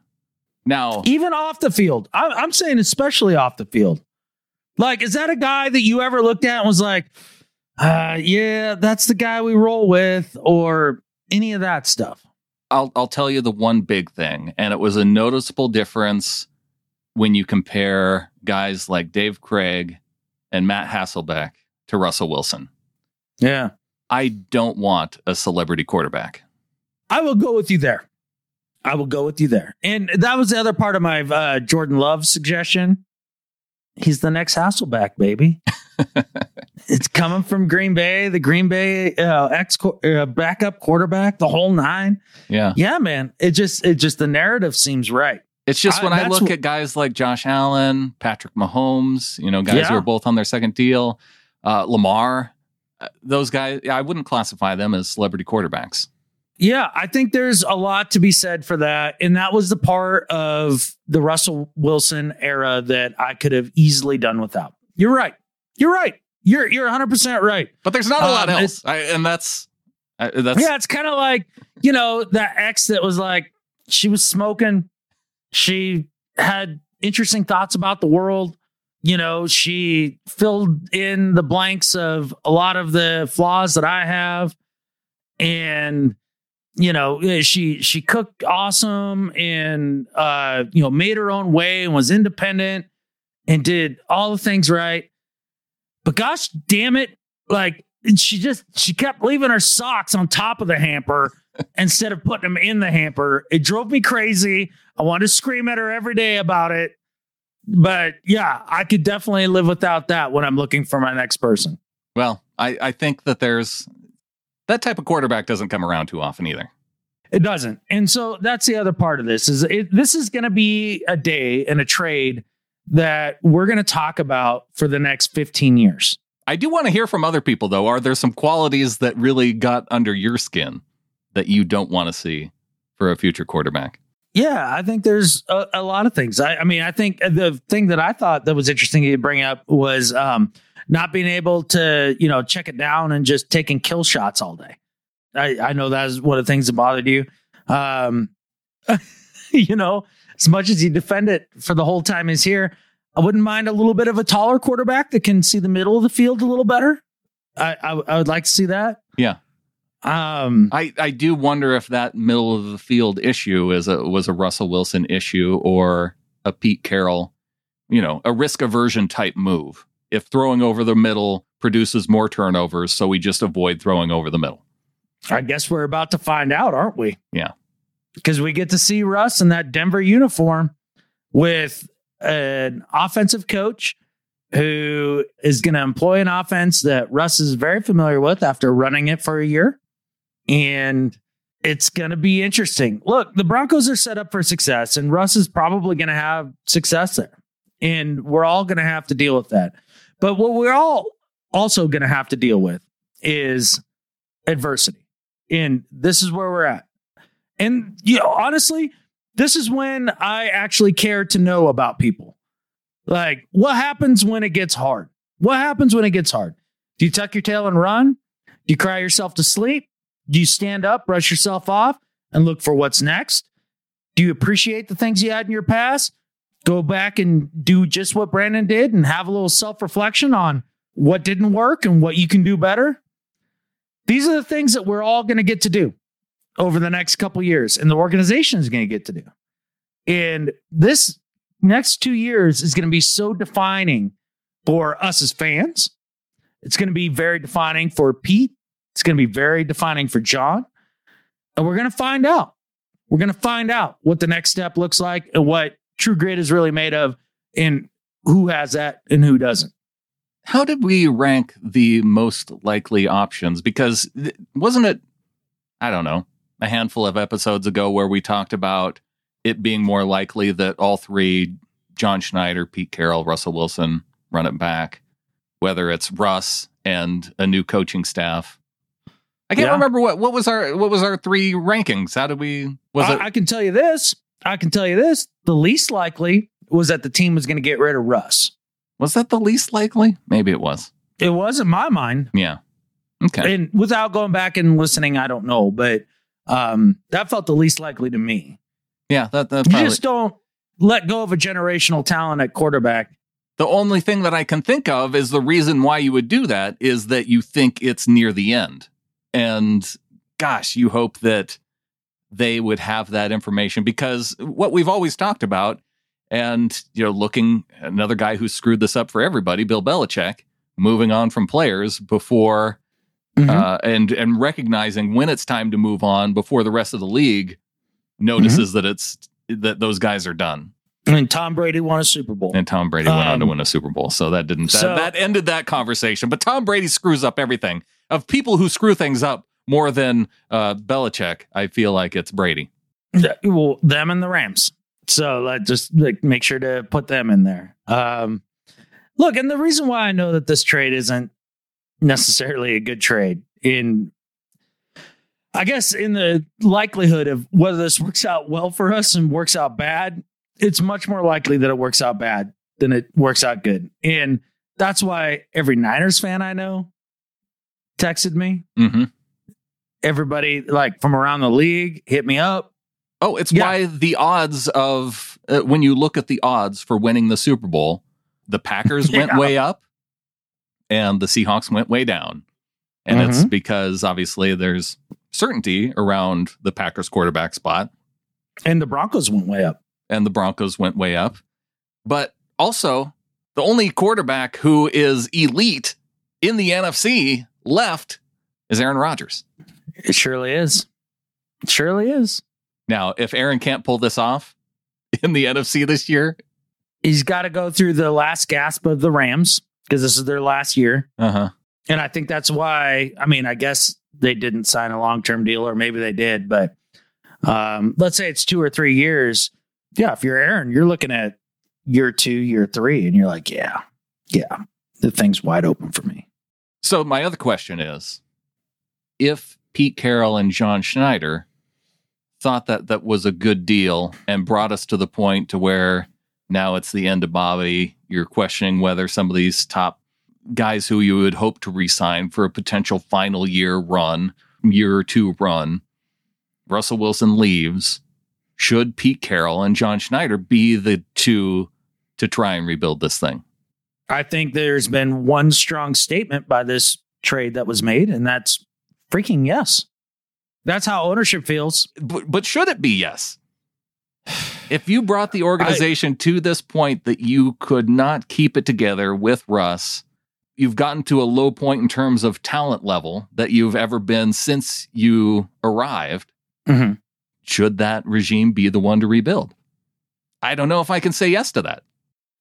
Now, Even off the field. I, I'm saying especially off the field. Like, is that a guy that you ever looked at and was like, uh, yeah, that's the guy we roll with, or any of that stuff? I'll I'll tell you the one big thing, and it was a noticeable difference when you compare guys like Dave Krieg and Matt Hasselbeck to Russell Wilson. Yeah. I don't want a celebrity quarterback. I will go with you there. I will go with you there. And that was the other part of my uh, Jordan Love suggestion. He's the next Hasselbeck, baby. it's coming from Green Bay, the Green Bay uh, ex uh, backup quarterback, the whole nine. Yeah. Yeah, man. It just, it just the narrative seems right. It's just I- when I, look wh- at guys like Josh Allen, Patrick Mahomes, you know, guys who are both on their second deal, uh, Lamar, those guys, I wouldn't classify them as celebrity quarterbacks. Yeah, I think there's a lot to be said for that. And that was the part of the Russell Wilson era that I could have easily done without. You're right. You're right. You're you're 100% right. But there's not a lot Um, else, I, and that's uh, that's Yeah, it's kind of like, you know, that ex that was like, she was smoking. She had interesting thoughts about the world. You know, she filled in the blanks of a lot of the flaws that I have. And, you know, eh, she she cooked awesome and uh, you know, made her own way and was independent and did all the things right. But gosh damn it, like she just she kept leaving her socks on top of the hamper instead of putting them in the hamper. It drove me crazy. I wanted to scream at her every day about it. But yeah, I could definitely live without that when I'm looking for my next person. well, I, I think that there's that type of quarterback doesn't come around too often either. It doesn't. And so that's the other part of this is it, this is going to be a day and a trade that we're going to talk about for the next 15 years. I do want to hear from other people though. Are there some qualities that really got under your skin that you don't want to see for a future quarterback? Yeah, I think there's a, a lot of things. I, I mean, I think the thing that I thought that was interesting to bring up was um, not being able to, you know, check it down and just taking kill shots all day. I, I know that is one of the things that bothered you. Um, you know, as much as you defend it for the whole time he's here, I wouldn't mind a little bit of a taller quarterback that can see the middle of the field a little better. I, I, I would like to see that. Yeah. Um, I, I do wonder if that middle of the field issue is a was a Russell Wilson issue or a Pete Carroll, you know, a risk aversion type move. If throwing over the middle produces more turnovers, so we just avoid throwing over the middle. I guess we're about to find out, aren't we? Yeah. Because we get to see Russ in that Denver uniform with an offensive coach who is going to employ an offense that Russ is very familiar with after running it for a year. And it's going to be interesting. Look, the Broncos are set up for success, and Russ is probably going to have success there. And we're all going to have to deal with that. But what we're all also going to have to deal with is adversity. And this is where we're at. And you know, honestly, this is when I actually care to know about people. Like, what happens when it gets hard? What happens when it gets hard? Do you tuck your tail and run? Do you cry yourself to sleep? Do you stand up, brush yourself off, and look for what's next? Do you appreciate the things you had in your past? Go back and do just what Brandon did and have a little self reflection on what didn't work and what you can do better. These are the things that we're all going to get to do over the next couple years, and the organization is going to get to do. And this next two years is going to be so defining for us as fans. It's going to be very defining for Pete. It's going to be very defining for John. And we're going to find out. We're going to find out what the next step looks like and what True Grit is really made of and who has that and who doesn't. How did we rank the most likely options? Because wasn't it, I don't know, a handful of episodes ago where we talked about it being more likely that all three, John Schneider, Pete Carroll, Russell Wilson, run it back, whether it's Russ and a new coaching staff. I can't Yeah. remember what what was our what was our three rankings. How did we was I, it I can tell you this. I can tell you this. The least likely was that the team was going to get rid of Russ. was that the least likely? Maybe it was. It was in my mind. Yeah. Okay. And without going back and listening, I don't know, but um, that felt the least likely to me. Yeah, that that's You probably just don't let go of a generational talent at quarterback. The only thing that I can think of is the reason why you would do that is that you think it's near the end. And gosh, you hope that they would have that information because what we've always talked about, and you know, looking another guy who screwed this up for everybody, Bill Belichick, moving on from players before Mhm. uh, and and recognizing when it's time to move on before the rest of the league notices that it's that those guys are done. And Tom Brady won a Super Bowl. And Tom Brady went on to Um, win a Super Bowl. So that didn't that, so- that ended that conversation. But Tom Brady screws up everything. Of people who screw things up more than uh Belichick, I feel like it's Brady. Th- well, them and the Rams. So let just like make sure to put them in there. Um, look, and the reason why I know that this trade isn't necessarily a good trade in I guess in the likelihood of whether this works out well for us and works out bad, it's much more likely that it works out bad than it works out good. And that's why every Niners fan I know texted me. hmm Everybody like from around the league hit me up. Oh, it's Yeah. why the odds of uh, when you look at the odds for winning the Super Bowl, the Packers went way up and the Seahawks went way down. And it's because obviously there's certainty around the Packers quarterback spot. And the Broncos went way up. and the Broncos went way up. But also, the only quarterback who is elite in the NFC left is Aaron Rodgers. It surely is. It surely is. Now, if Aaron can't pull this off in the NFC this year, He's got to go through the last gasp of the Rams because this is their last year. uh huh. And I think that's why, I mean, I guess they didn't sign a long term deal, or maybe they did, but um, let's say it's two or three years. Yeah, if you're Aaron, you're looking at year two, year three, and you're like, yeah, yeah, the thing's wide open for me. So, my other question is if Pete Carroll and John Schneider thought that that was a good deal and brought us to the point to where now it's the end of Bobby, you're questioning whether some of these top guys who you would hope to re-sign for a potential final year run, year or two run, Russell Wilson leaves. Should Pete Carroll and John Schneider be the two to try and rebuild this thing? I think there's been one strong statement by this trade that was made, and that's freaking yes. That's how ownership feels. but, but should it be yes? If you brought the organization to this point that you could not keep it together with Russ, you've gotten to a low point in terms of talent level that you've ever been since you arrived. Mhm. Should that regime be the one to rebuild? I don't know if I can say yes to that.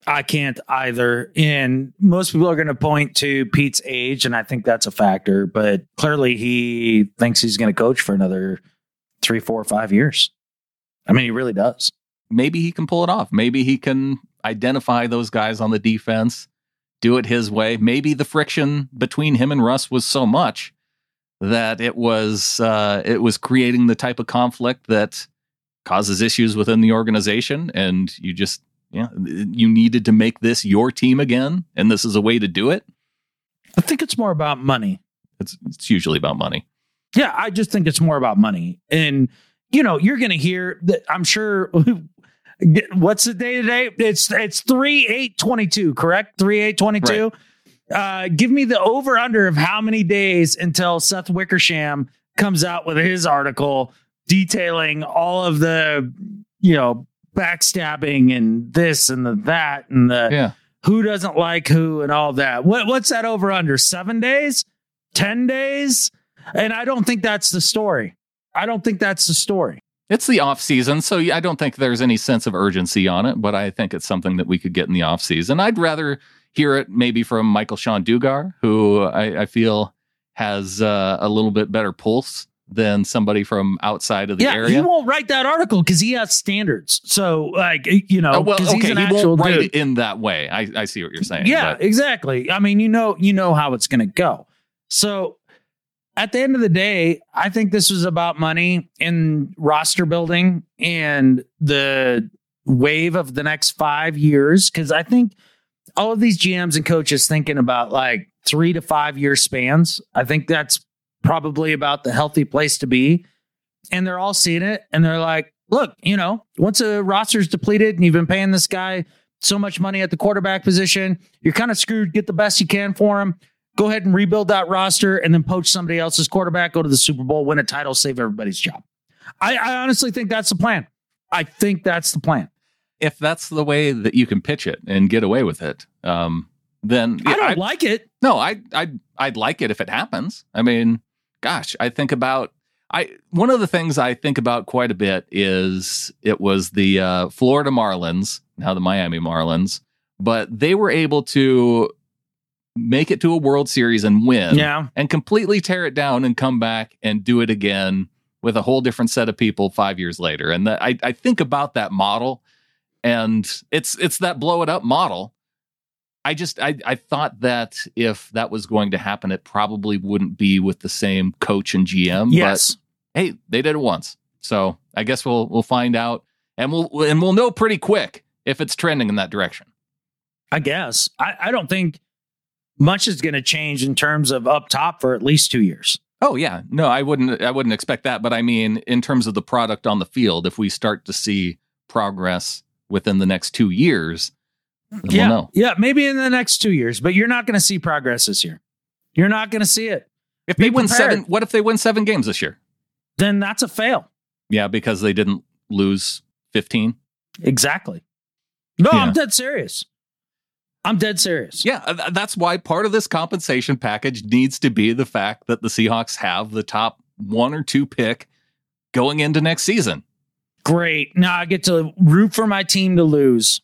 I can't either. And most people are going to point to Pete's age, and I think that's a factor. But clearly, he thinks he's going to coach for another three, four, five years. I mean, he really does. Maybe he can pull it off. Maybe he can identify those guys on the defense, do it his way. Maybe the friction between him and Russ was so much that it was uh, it was creating the type of conflict that causes issues within the organization, and you just yeah you needed to make this your team again, and this is a way to do it. I think it's more about money. It's it's usually about money. Yeah, I just think it's more about money. And, you know, you're going to hear that I'm sure. What's the day today? It's it's three eight twenty two, correct? Three eight twenty two. Uh, give me the over under of how many days until Seth Wickersham comes out with his article detailing all of the you know backstabbing and this and the that and the Yeah. who doesn't like who and all that. What what's that over under? Seven days? Ten days? And I don't think that's the story. I don't think that's the story. It's the off season, so I don't think there's any sense of urgency on it, but I think it's something that we could get in the off season. I'd rather hear it maybe from Michael-Shawn Dugar, who I, I feel has uh, a little bit better pulse than somebody from outside of the area. yeah, he won't write that article because he has standards. So, like, you know, Oh, well, okay, he won't write dude. it in that way. I, I see what you're saying. Yeah, but- exactly. I mean, you know, you know how it's going to go. So at the end of the day, I think this was about money and roster building and the wave of the next five years. Cause I think all of these GMs and coaches thinking about like three to five year spans. I think that's probably about the healthy place to be. And they're all seeing it and they're like, look, you know, once a roster's depleted and you've been paying this guy so much money at the quarterback position, you're kind of screwed. Get the best you can for him. Go ahead and rebuild that roster and then poach somebody else's quarterback, go to the Super Bowl, win a title, save everybody's job. I, I honestly think that's the plan. I think that's the plan. if that's the way that you can pitch it and get away with it, um, then I don't I- like it. No, I I I'd like it if it happens. I mean, gosh, I think about I one of the things I think about quite a bit is it was the uh, Florida Marlins, now the Miami Marlins, but they were able to make it to a World Series and win Yeah. and completely tear it down and come back and do it again with a whole different set of people 5 years later. And that I I think about that model and it's it's that blow it up model I just I I thought that if that was going to happen, it probably wouldn't be with the same coach and GM. Yes. But hey, they did it once, so I guess we'll we'll find out, and we'll and we'll know pretty quick if it's trending in that direction. I guess. I, I don't think much is going to change in terms of up top for at least two years. Oh yeah, no, I wouldn't I wouldn't expect that, but I mean, in terms of the product on the field, if we start to see progress within the next two years, yeah. we'll know. Yeah. Maybe in the next two years, but you're not going to see progress this year. You're not going to see it. If Be they win prepared. seven, what if they win seven games this year? Then that's a fail. Yeah, because they didn't lose fifteen. Exactly. No, Yeah. I'm dead serious. I'm dead serious. Yeah, uh, that's why part of this compensation package needs to be the fact that the Seahawks have the top one or two pick going into next season. Great. Now I get to root for my team to lose.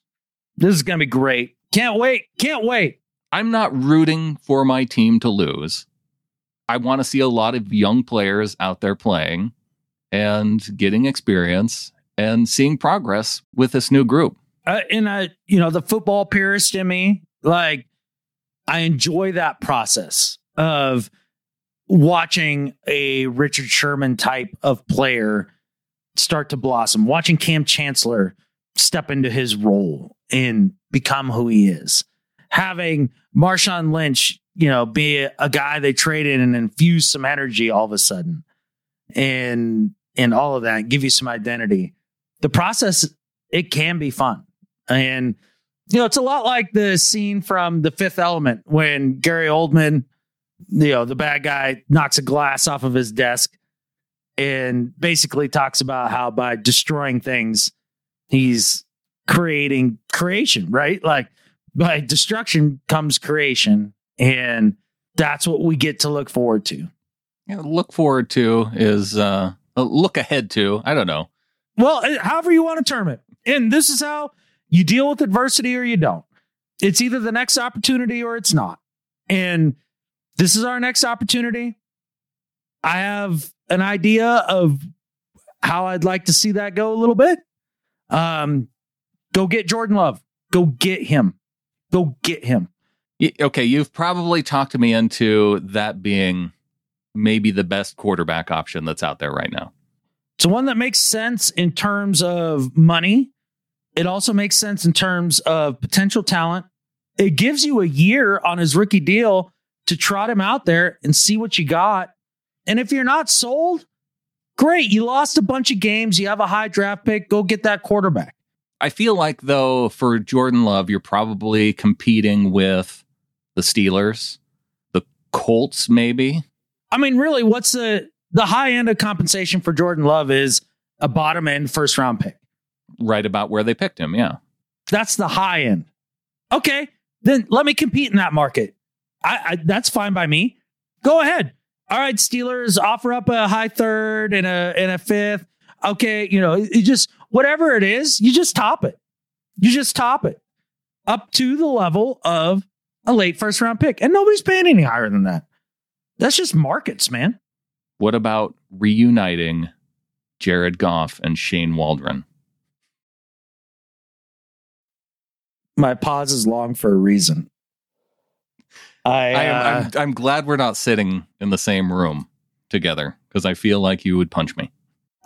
This is going to be great. Can't wait. Can't wait. I'm not rooting for my team to lose. I want to see a lot of young players out there playing and getting experience and seeing progress with this new group. Uh, and I, you know, the football purist in me, like, I enjoy that process of watching a Richard Sherman type of player start to blossom, watching Kam Chancellor step into his role and become who he is, having Marshawn Lynch, you know, be a, a guy they traded and infuse some energy all of a sudden, and and all of that, give you some identity. The process it can be fun, and you know, it's a lot like the scene from The Fifth Element when Gary Oldman, you know, the bad guy knocks a glass off of his desk and basically talks about how by destroying things, he's creating creation, right? Like by destruction comes creation. And that's what we get to look forward to. Know, look forward to is uh, look ahead to. I don't know. Well, eh, however you want to term it. And this is how you deal with adversity or you don't. It's either the next opportunity or it's not. And this is our next opportunity. I have an idea of how I'd like to see that go a little bit. Um, go get Jordan Love. Go get him. Go get him. Okay, you've probably talked me into that being maybe the best quarterback option that's out there right now. It's one that makes sense in terms of money. It also makes sense in terms of potential talent. It gives you a year on his rookie deal to trot him out there and see what you got. And if you're not sold, great. You lost a bunch of games. You have a high draft pick. Go get that quarterback. I feel like though for Jordan Love, you're probably competing with the Steelers, the Colts, maybe. I mean, really, what's the the high end of compensation for Jordan Love is a bottom end first round pick. right about where they picked him. Yeah. That's the high end. Okay, then let me compete in that market. I, I that's fine by me. Go ahead. All right, Steelers offer up a high third and a and a fifth. Okay, you know, it just whatever it is, you just top it. You just top it up to the level of a late first round pick, and nobody's paying any higher than that. That's just markets, man. What about reuniting Jared Goff and Shane Waldron? My pause is long for a reason. I, I am, uh, I'm, I'm glad we're not sitting in the same room together because I feel like you would punch me.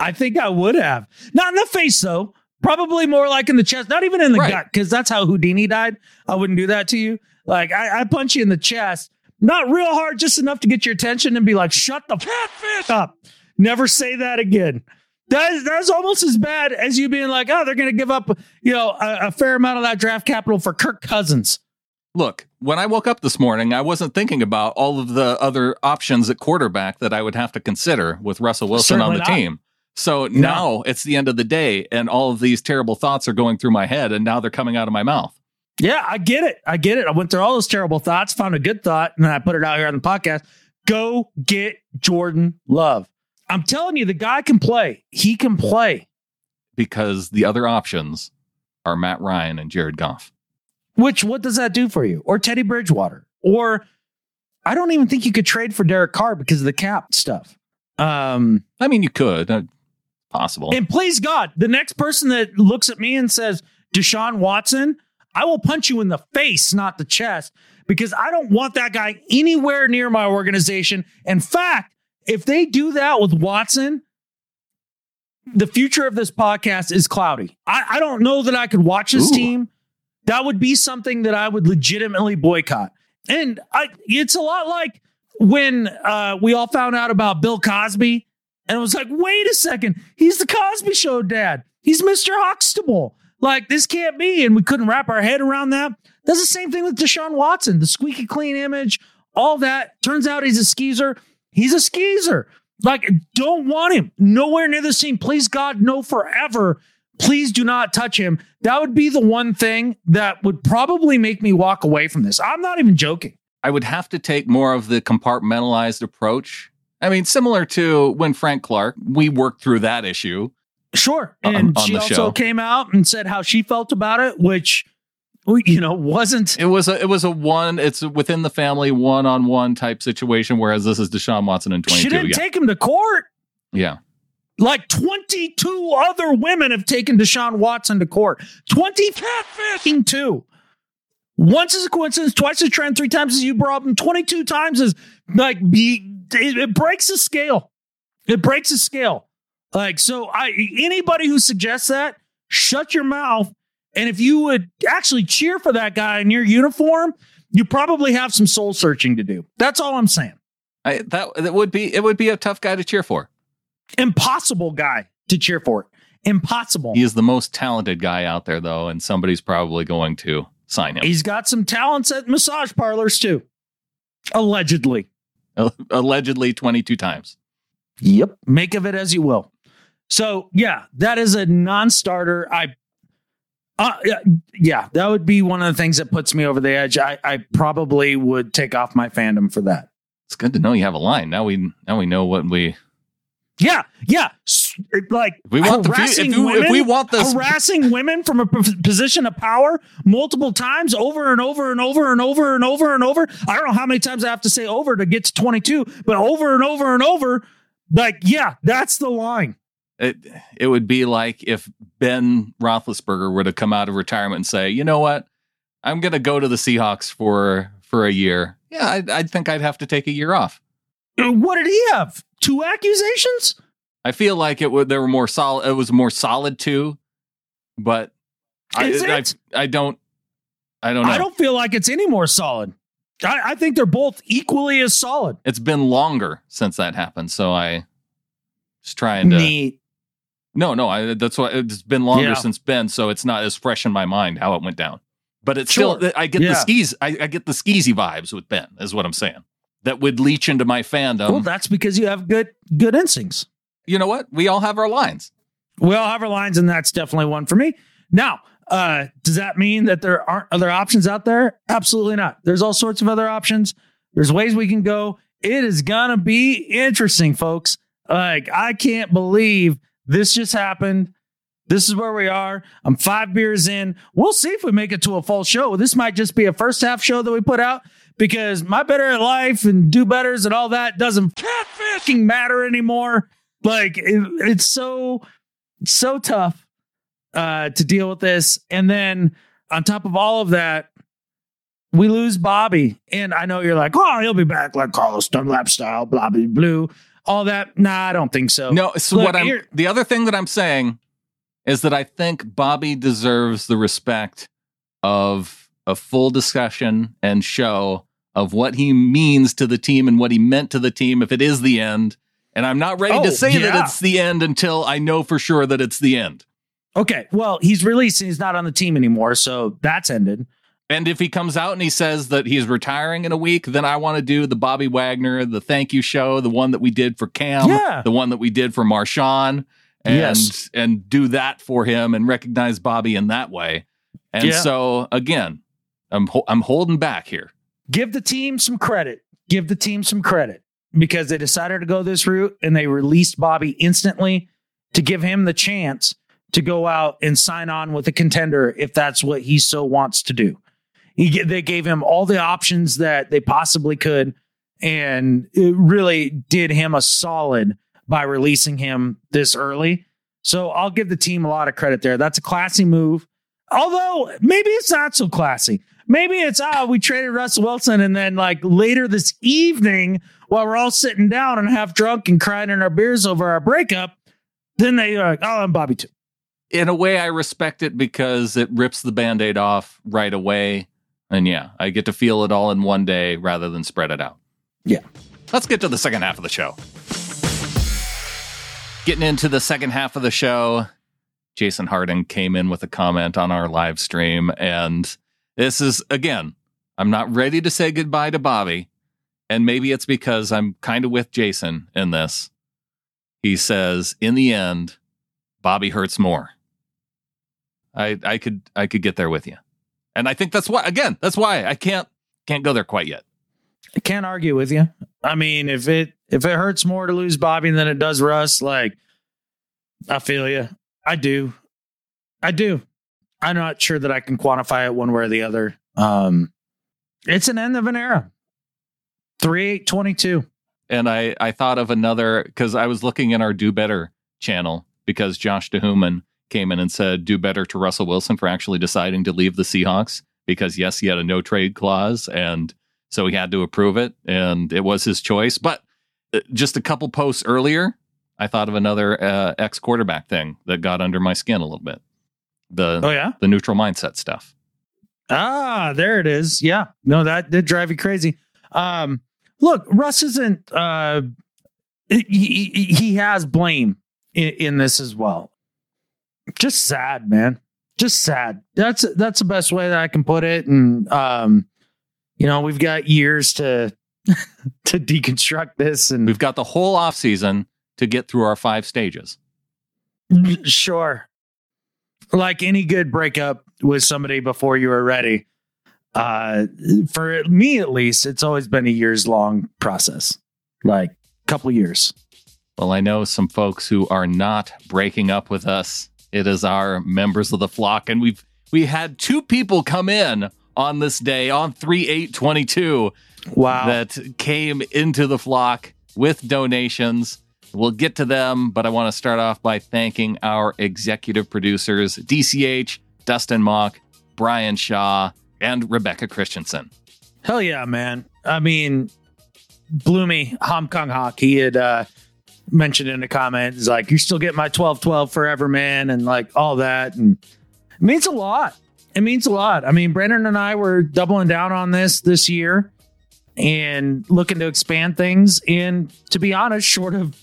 I think I would have. Not in the face, though. Probably more like in the chest, not even in the Right. gut, because that's how Houdini died. I wouldn't do that to you. Like, I, I punch you in the chest, not real hard, just enough to get your attention and be like, shut the f- up. Never say that again. That is, that's almost as bad as you being like, oh, they're going to give up, you know, a, a fair amount of that draft capital for Kirk Cousins. Look, when I woke up this morning, I wasn't thinking about all of the other options at quarterback that I would have to consider with Russell Wilson on the not. team. So now it's the end of the day, and all of these terrible thoughts are going through my head, and now they're coming out of my mouth. Yeah, I get it. I get it. I went through all those terrible thoughts, found a good thought, and then I put it out here on the podcast. Go get Jordan Love. I'm telling you, the guy can play. He can play. because the other options are Matt Ryan and Jared Goff. Which what does that do for you? Or Teddy Bridgewater? Or I don't even think you could trade for Derek Carr because of the cap stuff. Um, I mean, you could, uh, possible. and please God, the next person that looks at me and says Deshaun Watson, I will punch you in the face, not the chest, because I don't want that guy anywhere near my organization. In fact, if they do that with Watson, the future of this podcast is cloudy. I, I don't know that I could watch this Ooh. team. That would be something that I would legitimately boycott. And I, it's a lot like when uh, we all found out about Bill Cosby, and it was like, wait a second, he's the Cosby Show dad. He's Mr. Huxtable. Like this can't be, and we couldn't wrap our head around that. That's the same thing with Deshaun Watson, the squeaky clean image, all that. Turns out he's a skeezer. He's a skeezer. Like, don't want him nowhere near the scene. Please, God, no, forever. Please do not touch him. That would be the one thing that would probably make me walk away from this. I'm not even joking. I would have to take more of the compartmentalized approach. I mean, similar to when Frank Clark, we worked through that issue. Sure. And on she also show. came out and said how she felt about it, which, you know, wasn't. It was a it was a one. It's within the family one on one type situation. Whereas this is Deshaun Watson in twenty She didn't Yeah, take him to court. yeah. Like 22 other women have taken Deshaun Watson to court. 22. Once is a coincidence, twice a trend, three times as you brought him, 22 times is like, be, it, it breaks the scale. It breaks the scale. Like, so I, anybody who suggests that, shut your mouth. And if you would actually cheer for that guy in your uniform, you probably have some soul searching to do. That's all I'm saying. I, that that would be it would be a tough guy to cheer for. Impossible guy to cheer for. Impossible. He is the most talented guy out there, though, and somebody's probably going to sign him. He's got some talents at massage parlors too. Allegedly. Allegedly, twenty two times. Yep. Make of it as you will. So yeah, that is a non-starter. I uh, yeah, yeah, that would be one of the things that puts me over the edge. I, I probably would take off my fandom for that. It's good to know you have a line. Now we now we know what we Yeah, yeah. Like we want the harassing if you- if women, we want this- harassing women from a position of power multiple times over and over and over and over and over and over. I don't know how many times I have to say over to get to 22, but over and over and over. Like, yeah, that's the line. it it would be like if Ben Roethlisberger were to come out of retirement and say, you know what, I'm going to go to the Seahawks for for a year. Yeah, I I think I'd have to take a year off. What did he have? Two accusations? I feel like it would there were more solid. It was more solid too, but I, Is I it? I don't I don't know. I don't feel like it's any more solid. I, I think they're both equally as solid. it's been longer since that happened, so I was trying to. Neat. No, no, I, that's why it's been longer Yeah. since Ben, so it's not as fresh in my mind how it went down. But it's Sure. still, I get Yeah. the skis, I, I get the skeezy vibes with Ben, is what I'm saying. That would leach into my fandom. well, that's because you have good good instincts. you know what? We all have our lines. we all have our lines, and that's definitely one for me. Now, uh, does that mean that there aren't other options out there? Absolutely not. There's all sorts of other options. There's ways we can go. It is gonna be interesting, folks. Like, I can't believe this just happened. This is where we are. I'm five beers in. We'll see if we make it to a full show. This might just be a first half show that we put out because my better at life and do betters and all that doesn't fucking matter anymore. Like it, it's so so tough uh, to deal with this, and then on top of all of that, we lose Bobby. And I know you're like, oh, he'll be back like Carlos Dunlap style, blah blah blue, all that. Nah, I don't think so. No, so Look, what I'm here- the other thing that I'm saying is that I think Bobby deserves the respect of a full discussion and show of what he means to the team and what he meant to the team if it is the end. And I'm not ready Oh, to say yeah. that it's the end until I know for sure that it's the end. Okay, well, he's released and he's not on the team anymore, so that's ended. And if he comes out and he says that he's retiring in a week, then I want to do the Bobby Wagner, the thank you show, the one that we did for Kam, Yeah. the one that we did for Marshawn, and Yes. and do that for him and recognize Bobby in that way. And Yeah. so again, I'm ho- I'm holding back here. Give the team some credit. Give the team some credit because they decided to go this route and they released Bobby instantly to give him the chance to go out and sign on with a contender if that's what he so wants to do. He, they gave him all the options that they possibly could, and it really did him a solid by releasing him this early. So I'll give the team a lot of credit there. That's a classy move. Although maybe it's not so classy. Maybe it's ah, we traded Russell Wilson, and then like later this evening, while we're all sitting down and half drunk and crying in our beers over our breakup, then they are like, oh, I'm Bobby too. In a way, I respect it because it rips the band-aid off right away. And yeah, I get to feel it all in one day rather than spread it out. Yeah. Let's get to the second half of the show. Getting into the second half of the show, Jason Harding came in with a comment on our live stream. And this is, again, I'm not ready to say goodbye to Bobby. And maybe it's because I'm kind of with Jason in this. He says, in the end, Bobby hurts more. I I could I could get there with you. And I think that's why again, that's why I can't can't go there quite yet. I can't argue with you. I mean, if it if it hurts more to lose Bobby than it does Russ, like I feel you. I do. I do. I'm not sure that I can quantify it one way or the other. Um it's an end of an era. 3822. And I I thought of another because I was looking in our Do Better channel because Josh DeHuman came in and said do better to Russell Wilson for actually deciding to leave the Seahawks because yes, he had a no trade clause and so he had to approve it and it was his choice. But uh, just a couple posts earlier, I thought of another uh, ex quarterback thing that got under my skin a little bit. The Oh yeah. the neutral mindset stuff. Ah, there it is. Yeah. No, that did drive you crazy. Um, look, Russ isn't uh he, he, he has blame in, in this as well. Just sad, man. Just sad. That's that's the best way that I can put it. And um, you know, we've got years to to deconstruct this and We've got the whole off season to get through our five stages. Sure. Like any good breakup with somebody before you were ready. Uh for me at least, it's always been a years long process. Like a couple years. Well, I know some folks who are not breaking up with us. It is our members of the flock, and we've we had two people come in on this day on three eight twenty two Wow. that came into the flock with donations. We'll get to them, but I want to start off by thanking our executive producers, DCH, Dustin Mock, Brian Shaw, and Rebecca Christensen. Hell yeah, man. I mean, Bloomy, Hong Kong Hawk, he had uh mentioned in a comment, he's like, You still get my 12 12 forever, man, and like all that. And it means a lot. It means a lot. I mean, Brandon and I were doubling down on this this year and looking to expand things. And to be honest, short of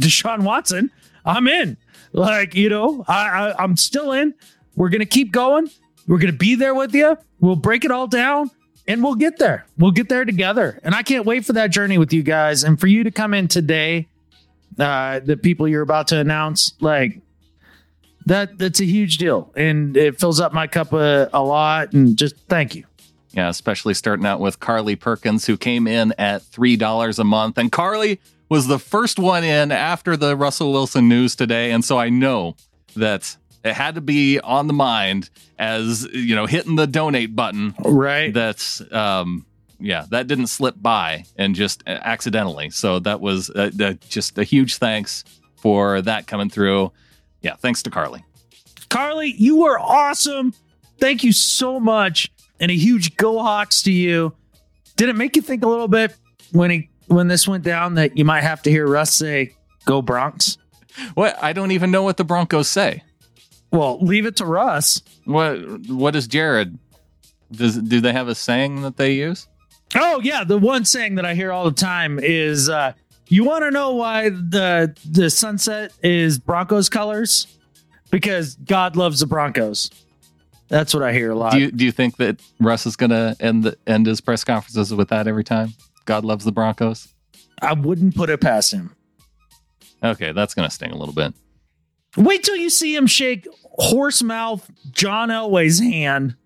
Deshaun Watson, I'm in. Like, you know, I, I I'm still in. We're gonna keep going. We're gonna be there with you. We'll break it all down and we'll get there. We'll get there together. And I can't wait for that journey with you guys and for you to come in today. Uh, the people you're about to announce, like, that that's a huge deal, and it fills up my cup a, a lot. And just thank you. Yeah, especially starting out with Carly Perkins, who came in at $3 a month. And Carly was the first one in after the Russell Wilson news today. And so I know that it had to be on the mind as, you know, hitting the donate button. Right. That's, um, yeah, that didn't slip by and just accidentally. So that was uh, uh, just a huge thanks for that coming through. Yeah, thanks to Carly. Carly, you were awesome. Thank you so much and a huge go Hawks to you. Did it make you think a little bit when he when this went down that you might have to hear Russ say "Go Bronx"? What I don't even know what the Broncos say. Well, leave it to Russ. What what is Jared? Does do they have a saying that they use? Oh yeah, the one saying that I hear all the time is uh, you want to know why the the sunset is Broncos colors? Because God loves the Broncos. That's what I hear a lot. Do you do you think that Russ is going to end the, end his press conferences with that every time? God loves the Broncos. I wouldn't put it past him. Okay, that's going to sting a little bit. Wait till you see him shake horse mouth John Elway's hand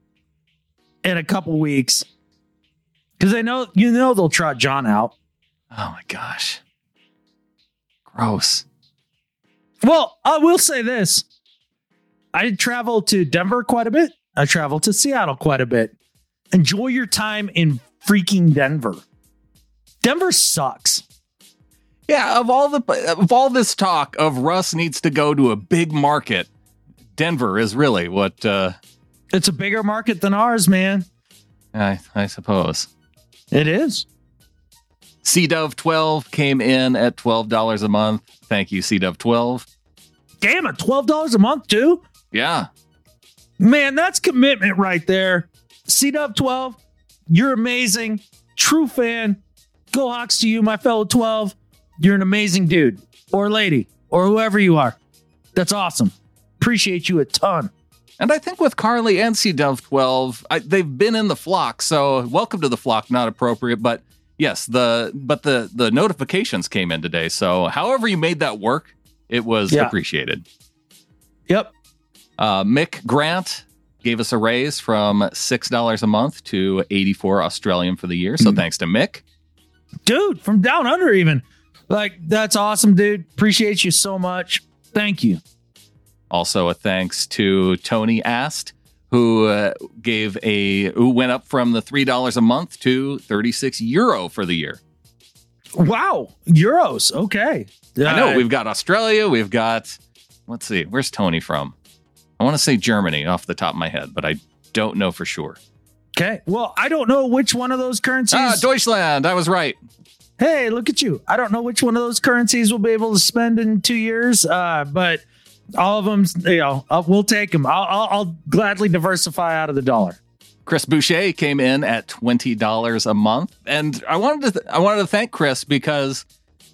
in a couple weeks, because they know you know they'll trot John out. Oh my gosh, gross. Well, I will say this: I travel to Denver quite a bit. I travel to Seattle quite a bit. Enjoy your time in freaking Denver. Denver sucks. Yeah, of all the of all this talk of Russ needs to go to a big market, Denver is really what uh It's a bigger market than ours, man. I I suppose. It is. C Dove 12 came in at $12 a month. Thank you, C Dove 12. Damn it, $12 a month, too? Yeah. Man, that's commitment right there. C Dove 12, you're amazing. True fan. Go Hawks to you, my fellow 12. You're an amazing dude or lady or whoever you are. That's awesome. Appreciate you a ton. And I think with Carly and C Dove 12, I, they've been in the flock. So welcome to the flock, not appropriate. But yes, the but the the notifications came in today. So however you made that work, it was Yeah. appreciated. Yep. Uh, Mick Grant gave us a raise from six dollars a month to eighty four Australian for the year. So thanks to Mick. Dude, from down under, even. Like, that's awesome, dude. Appreciate you so much. Thank you. Also a thanks to Tony Ast, who uh, gave a who went up from the three dollars a month to thirty six euro for the year. Wow. Euros. Okay. I know Uh, we've got Australia, we've got let's see, where's Tony from? I want to say Germany off the top of my head, but I don't know for sure. Okay. Well, I don't know which one of those currencies. Ah, Deutschland, I was right. hey, look at you. I don't know which one of those currencies we'll be able to spend in two years, uh, but all of them, you know, uh, we'll take them. I'll, I'll, I'll gladly diversify out of the dollar. Chris Boucher came in at twenty dollars a month, and I wanted to th- I wanted to thank Chris because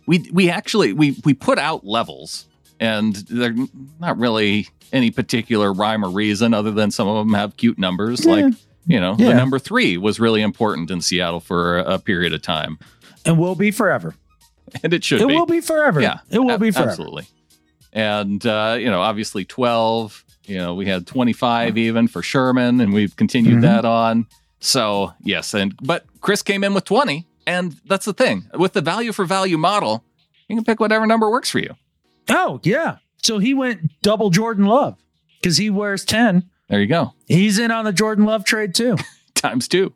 we we actually we we put out levels, and they're not really any particular rhyme or reason other than some of them have cute numbers. Like you know, Yeah. the number three was really important in Seattle for a, period of time, And will be forever. and it should It be. will be forever. Yeah, It will ab- be forever. absolutely. And uh, you know, obviously twelve. You know, we had twenty five even for Sherman, and we've continued Mhm. that on. So yes, and but Chris came in with twenty, and that's the thing with the value for value model. You can pick whatever number works for you. Oh, yeah. So he went double Jordan Love because he wears 10. There you go, He's in on the Jordan Love trade too. times two.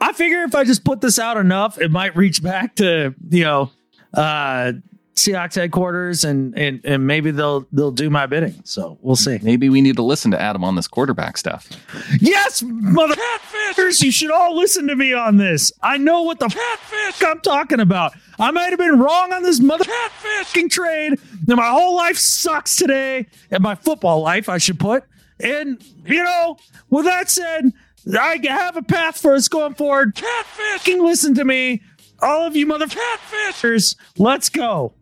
I figure if I just put this out enough, it might reach back to, you know, uh, Seahawks headquarters and, and and maybe they'll they'll do my bidding. So we'll see. Maybe we need to listen to Adam on this quarterback stuff. Yes, mother catfishers, you should all listen to me on this. I know what the catfish I'm talking about. I might have been wrong on this mother catfishing trade. And my whole life sucks today, and my football life, I should put. And you know, with that said, I have a path for us going forward. Catfishing, listen to me, all of you mother catfishers. Let's go.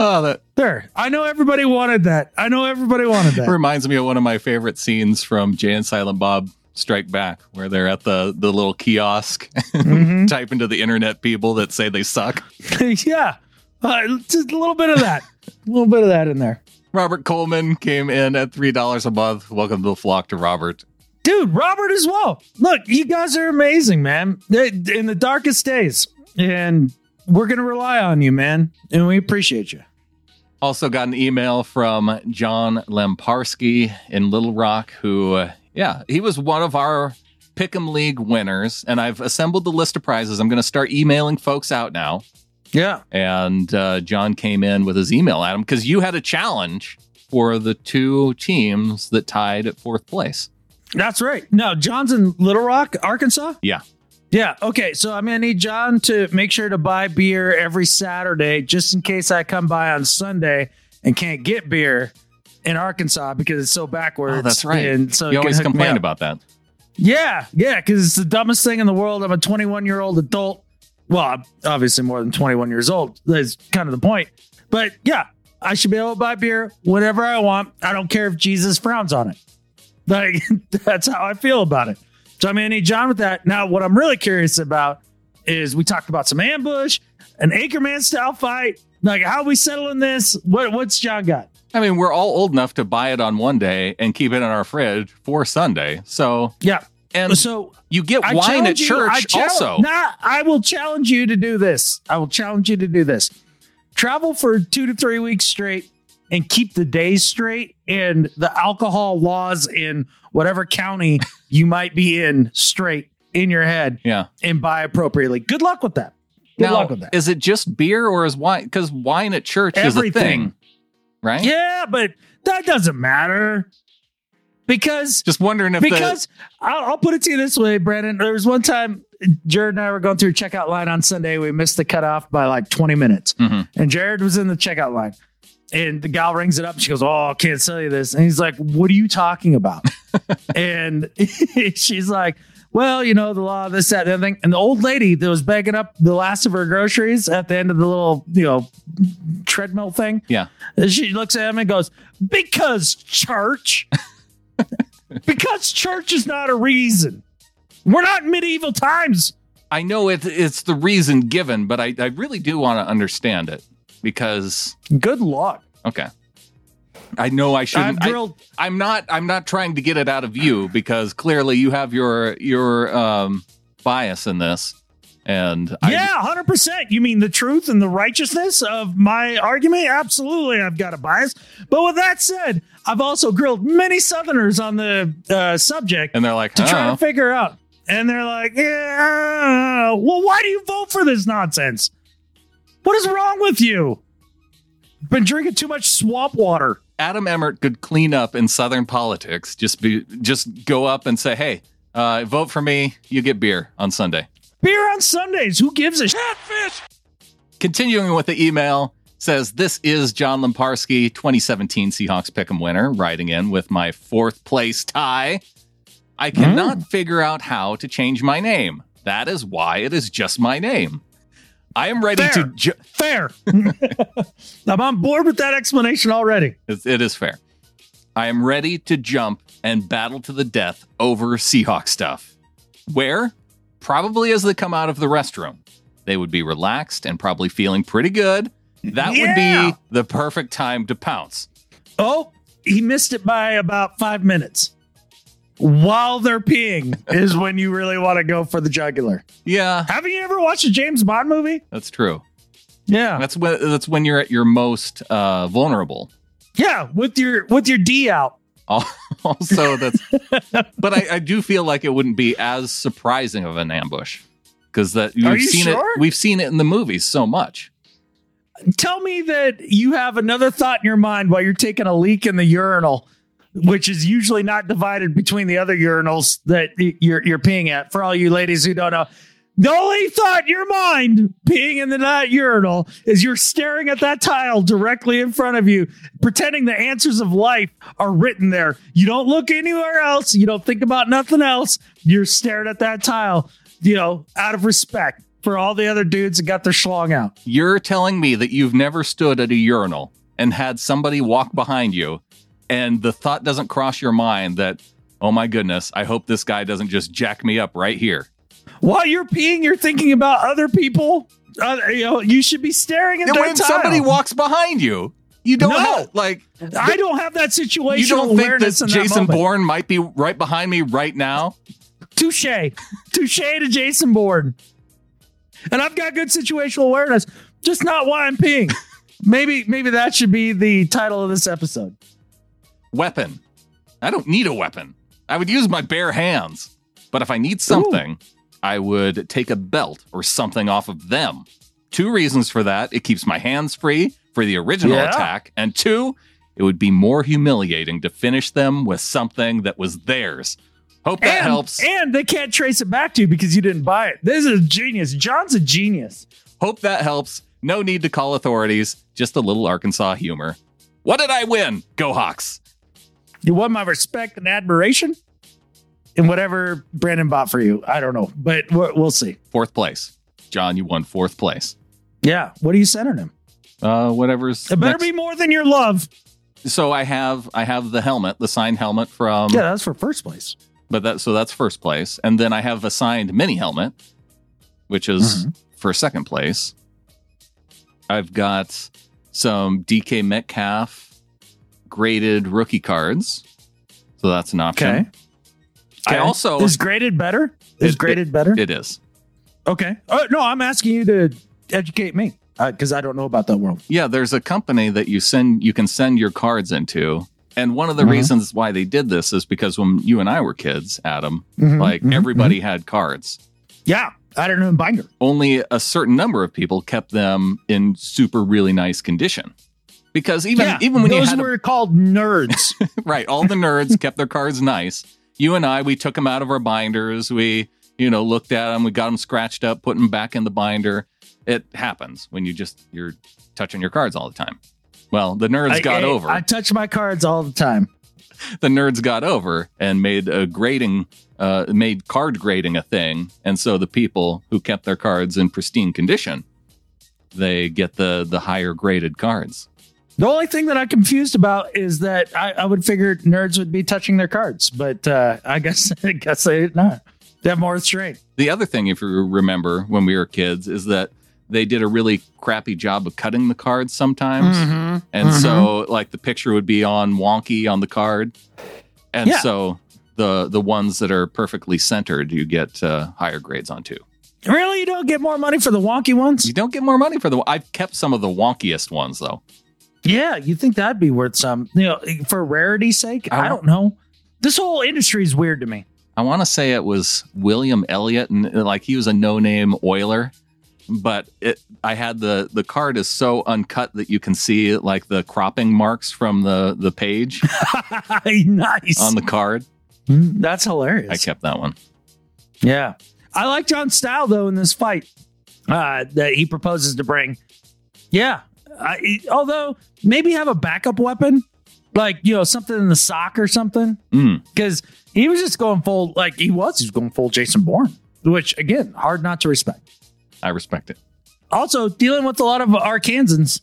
Oh, that There. I know everybody wanted that. I know everybody wanted that. reminds me of one of my favorite scenes from Jay and Silent Bob Strike Back, where they're at the the little kiosk, Mhm. typing to the internet people that say they suck. yeah, uh, just a little bit of that, a little bit of that in there. Robert Coleman came in at $3 a month. Welcome to the flock to Robert. Dude, Robert as well. Look, you guys are amazing, man. In the darkest days. And we're going to rely on you, man. And we appreciate you. Also got an email from John Lemparski in Little Rock, who, uh, yeah, he was one of our Pick'em League winners. And I've assembled the list of prizes. I'm going to start emailing folks out now. Yeah. And uh, John came in with his email Adam, because you had a challenge for the two teams that tied at fourth place. That's right. Now, John's in Little Rock, Arkansas? Yeah. Yeah. Okay. So I'm going to need John to make sure to buy beer every Saturday just in case I come by on Sunday and can't get beer in Arkansas because it's so backwards. Oh, that's right. And so you always complain about that. Yeah, yeah, because it's the dumbest thing in the world. I'm a 21 year old adult. Well, I'm obviously more than 21 years old. That's kind of the point. But yeah, I should be able to buy beer whenever I want. I don't care if Jesus frowns on it. Like that's how I feel about it. So I'm gonna need John with that. Now, what I'm really curious about is we talked about some ambush, an Anchorman style fight. Like how we settling this? What what's John got? I mean, we're all old enough to buy it on one day and keep it in our fridge for Sunday. So, Yeah. And So you get I wine at you- I church challenge- also. Nah, I will challenge you to do this. I will challenge you to do this. Travel for two to three weeks straight and keep the days straight and the alcohol laws in whatever county you might be in straight in your head Yeah. and buy appropriately. Good luck with that. Good now, luck with that. is it just beer or is wine? Because wine at church is a thing, right? Yeah, but that doesn't matter because Just wondering if because I'll, I'll put it to you this way, Brandon. There was one time Jared and I were going through a checkout line on Sunday. We missed the cutoff by like 20 minutes, Mhm. and Jared was in the checkout line. And the gal rings it up. She goes, "Oh, I can't sell you this." And he's like, "What are you talking about?" and she's like, "Well, you know the law, this, that, and everything." And the old lady that was bagging up the last of her groceries at the end of the little, you know, treadmill thing, yeah, she looks at him and goes, Because church. because church is not a reason. We're not in medieval times. I know it, it's the reason given, but I, I really do want to understand it because Good luck. okay, I know I shouldn't. Drilled. I'm not. I'm not trying to get it out of you because clearly you have your your um, bias in this, and yeah, 100%. You mean the truth and the righteousness of my argument? Absolutely. I've got a bias. But with that said, I've also grilled many Southerners on the uh, subject and they're like, to try to figure out. And they're like, yeah, well, why do you vote for this nonsense? What is wrong with you? Been drinking too much swamp water. Adam Emmert could clean up in Southern politics. Just be, just go up and say, "Hey, uh, vote for me. You get beer on Sunday." Beer on Sundays. Who gives a shit? Continuing with the email says, "This is John Lemparski, 2017 Seahawks Pick'em winner, writing in with my fourth place tie. I cannot hmm. figure out how to change my name. That is why it is just my name. I am ready Fair. to." Ju- Fair. I'm on board with that explanation already. It's- It is fair. I am ready to jump and battle to the death over Seahawk stuff. Where? Probably as they come out of the restroom. They would be relaxed and probably feeling pretty good. That Yeah. would be the perfect time to pounce. Oh, he missed it by about five minutes. While they're peeing is when you really want to go for the jugular. Yeah, Haven't you ever watched a James Bond movie? that's true. Yeah. That's when that's when you're at your most uh, vulnerable. Yeah, with your with your D out. Also, that's. but I, I do feel like it wouldn't be as surprising of an ambush because that we've you seen sure? it. We've seen it in the movies so much. Tell me that you have another thought in your mind while you're taking a leak in the urinal, which is usually not divided between the other urinals that you're you're peeing at. For all you ladies who don't know, the only thought in your mind being in the that urinal is you're staring at that tile directly in front of you, pretending the answers of life are written there. You don't look anywhere else. You don't think about nothing else. You're staring at that tile, you know, out of respect for all the other dudes that got their schlong out. You're telling me that you've never stood at a urinal and had somebody walk behind you, and the thought doesn't cross your mind that, oh my goodness, I hope this guy doesn't just jack me up right here. While you're peeing, you're thinking about other people. Uh, you know, you should be staring at And when tile. somebody walks behind you, You don't No. have, like I don't have that situation. you don't think that Jason that. Bourne might be right behind me right now? Touche. Touche to Jason Bourne. And I've got good situational awareness, just not why I'm peeing. maybe maybe that should be the title of this episode. Weapon. I don't need a weapon. I would use my bare hands. But if I need something, I would take a belt or something off of them. Two reasons for that. It keeps my hands free for the original Yeah. attack. And two, it would be more humiliating to finish them with something that was theirs. Hope that and, helps. And they can't trace it back to you because you didn't buy it. This is a genius. John's a genius. Hope that helps. No need to call authorities. Just a little Arkansas humor. What did I win? Go Hawks. You want my respect and admiration? And whatever Brandon bought for you. I don't know, but we'll, we'll see. Fourth place. John, you won fourth place. Yeah. What are you sending him? Uh, whatever's. It better next. be more than your love. So I have I have the helmet, the signed helmet from Yeah, that's for first place. but that so that's first place. And then I have a signed mini helmet, which is Mm-hmm. for second place. I've got some DK Metcalf graded rookie cards. So that's an option. Okay. I also is graded better. Is It- graded better? it is. okay. Uh, no, I'm asking you to educate me because I don't know about that world. Yeah, there's a company that you send you can send your cards into. And one of the Mhm. reasons why they did this is because when you and I were kids, Adam, Mhm, like mhm, everybody had cards. Yeah, I don't know binder. only a certain number of people kept them in super really nice condition. Because even yeah, even when you those had were called nerds. right, all the nerds kept their cards nice. You and I, we took them out of our binders. We you know looked at them. We got them scratched up, put them back in the binder. It happens when you just you're touching your cards all the time. Well, the nerds I- got I- over. I touch my cards all the time. the nerds got over and made a grading uh, made card grading a thing and so the people who kept their cards in pristine condition they get the the higher graded cards The only thing that I'm confused about is that I, I would figure nerds would be touching their cards, but uh, I guess I guess they did not. They have more restraint. the other thing if you remember when we were kids is that they did a really crappy job of cutting the cards sometimes Mm-hmm. and so like the picture would be on wonky on the card and Yeah. so the the ones that are perfectly centered you get uh, higher grades on too Really, you don't get more money for the wonky ones? you don't get more money for the i've kept some of the wonkiest ones though Yeah, you think that'd be worth some? You know, for rarity's sake. I I don't know. This whole industry is weird to me. I want to say it was William Elliott, and uh, like he was a no-name Oiler, but it, I had the the card is so uncut that you can see like the cropping marks from the the page nice. on the card. Mm, That's hilarious. I kept that one. Yeah. I like John's style though in this fight uh, that he proposes to bring. Yeah. I, although maybe have a backup weapon, like you know something in the sock or something, Mm. because he was just going full like he was. He was going full Jason Bourne, which again hard not to respect. I respect it. Also dealing with a lot of Arkansans,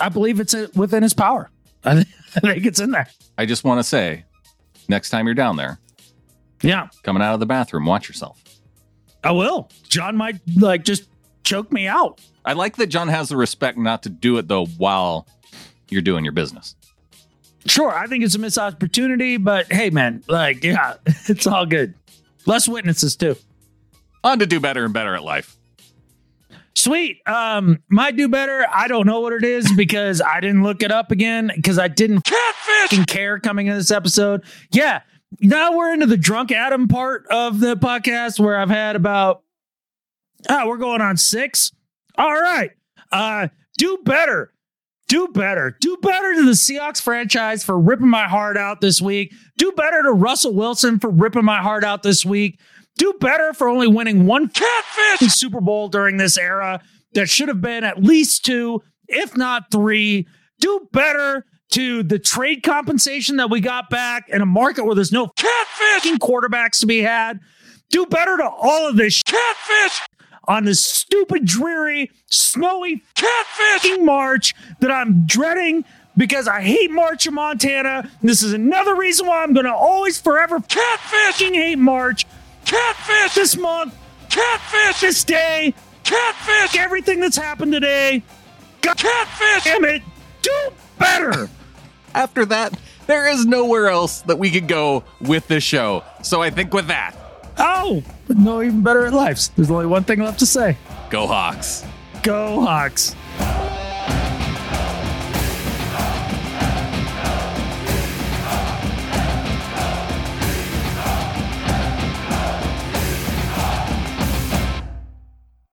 I believe it's uh, within his power. I think, I think it's in there. I just want to say, next time you're down there, Yeah, coming out of the bathroom, watch yourself. I will. John might like just choke me out. I like that John has the respect not to do it though while you're doing your business. Sure, I think it's a missed opportunity, but hey, man, like, yeah, it's all good. Less witnesses too. On to do better and better at life. Sweet. Um, might do better. I don't know what it is because I didn't look it up again because I didn't fucking care coming in this episode. Yeah. Now we're into the drunk Adam part of the podcast where I've had about ah, we're going on six. All right. Uh, do better. Do better. Do better to the Seahawks franchise for ripping my heart out this week. Do better to Russell Wilson for ripping my heart out this week. Do better for only winning one catfish Super Bowl during this era that should have been at least two, if not three. Do better to the trade compensation that we got back in a market where there's no catfish quarterbacks to be had. Do better to all of this catfish on this stupid, dreary, snowy catfishing March that I'm dreading because I hate March in Montana. This is another reason why I'm going to always forever catfishing hate March. Catfish this month. Catfish this day. Catfish everything that's happened today. God, catfish. Damn it. Do better. After that, there is nowhere else that we could go with this show. So I think with that, Oh, but no, even better at lives. There's only one thing left to say. go Hawks. Go Hawks.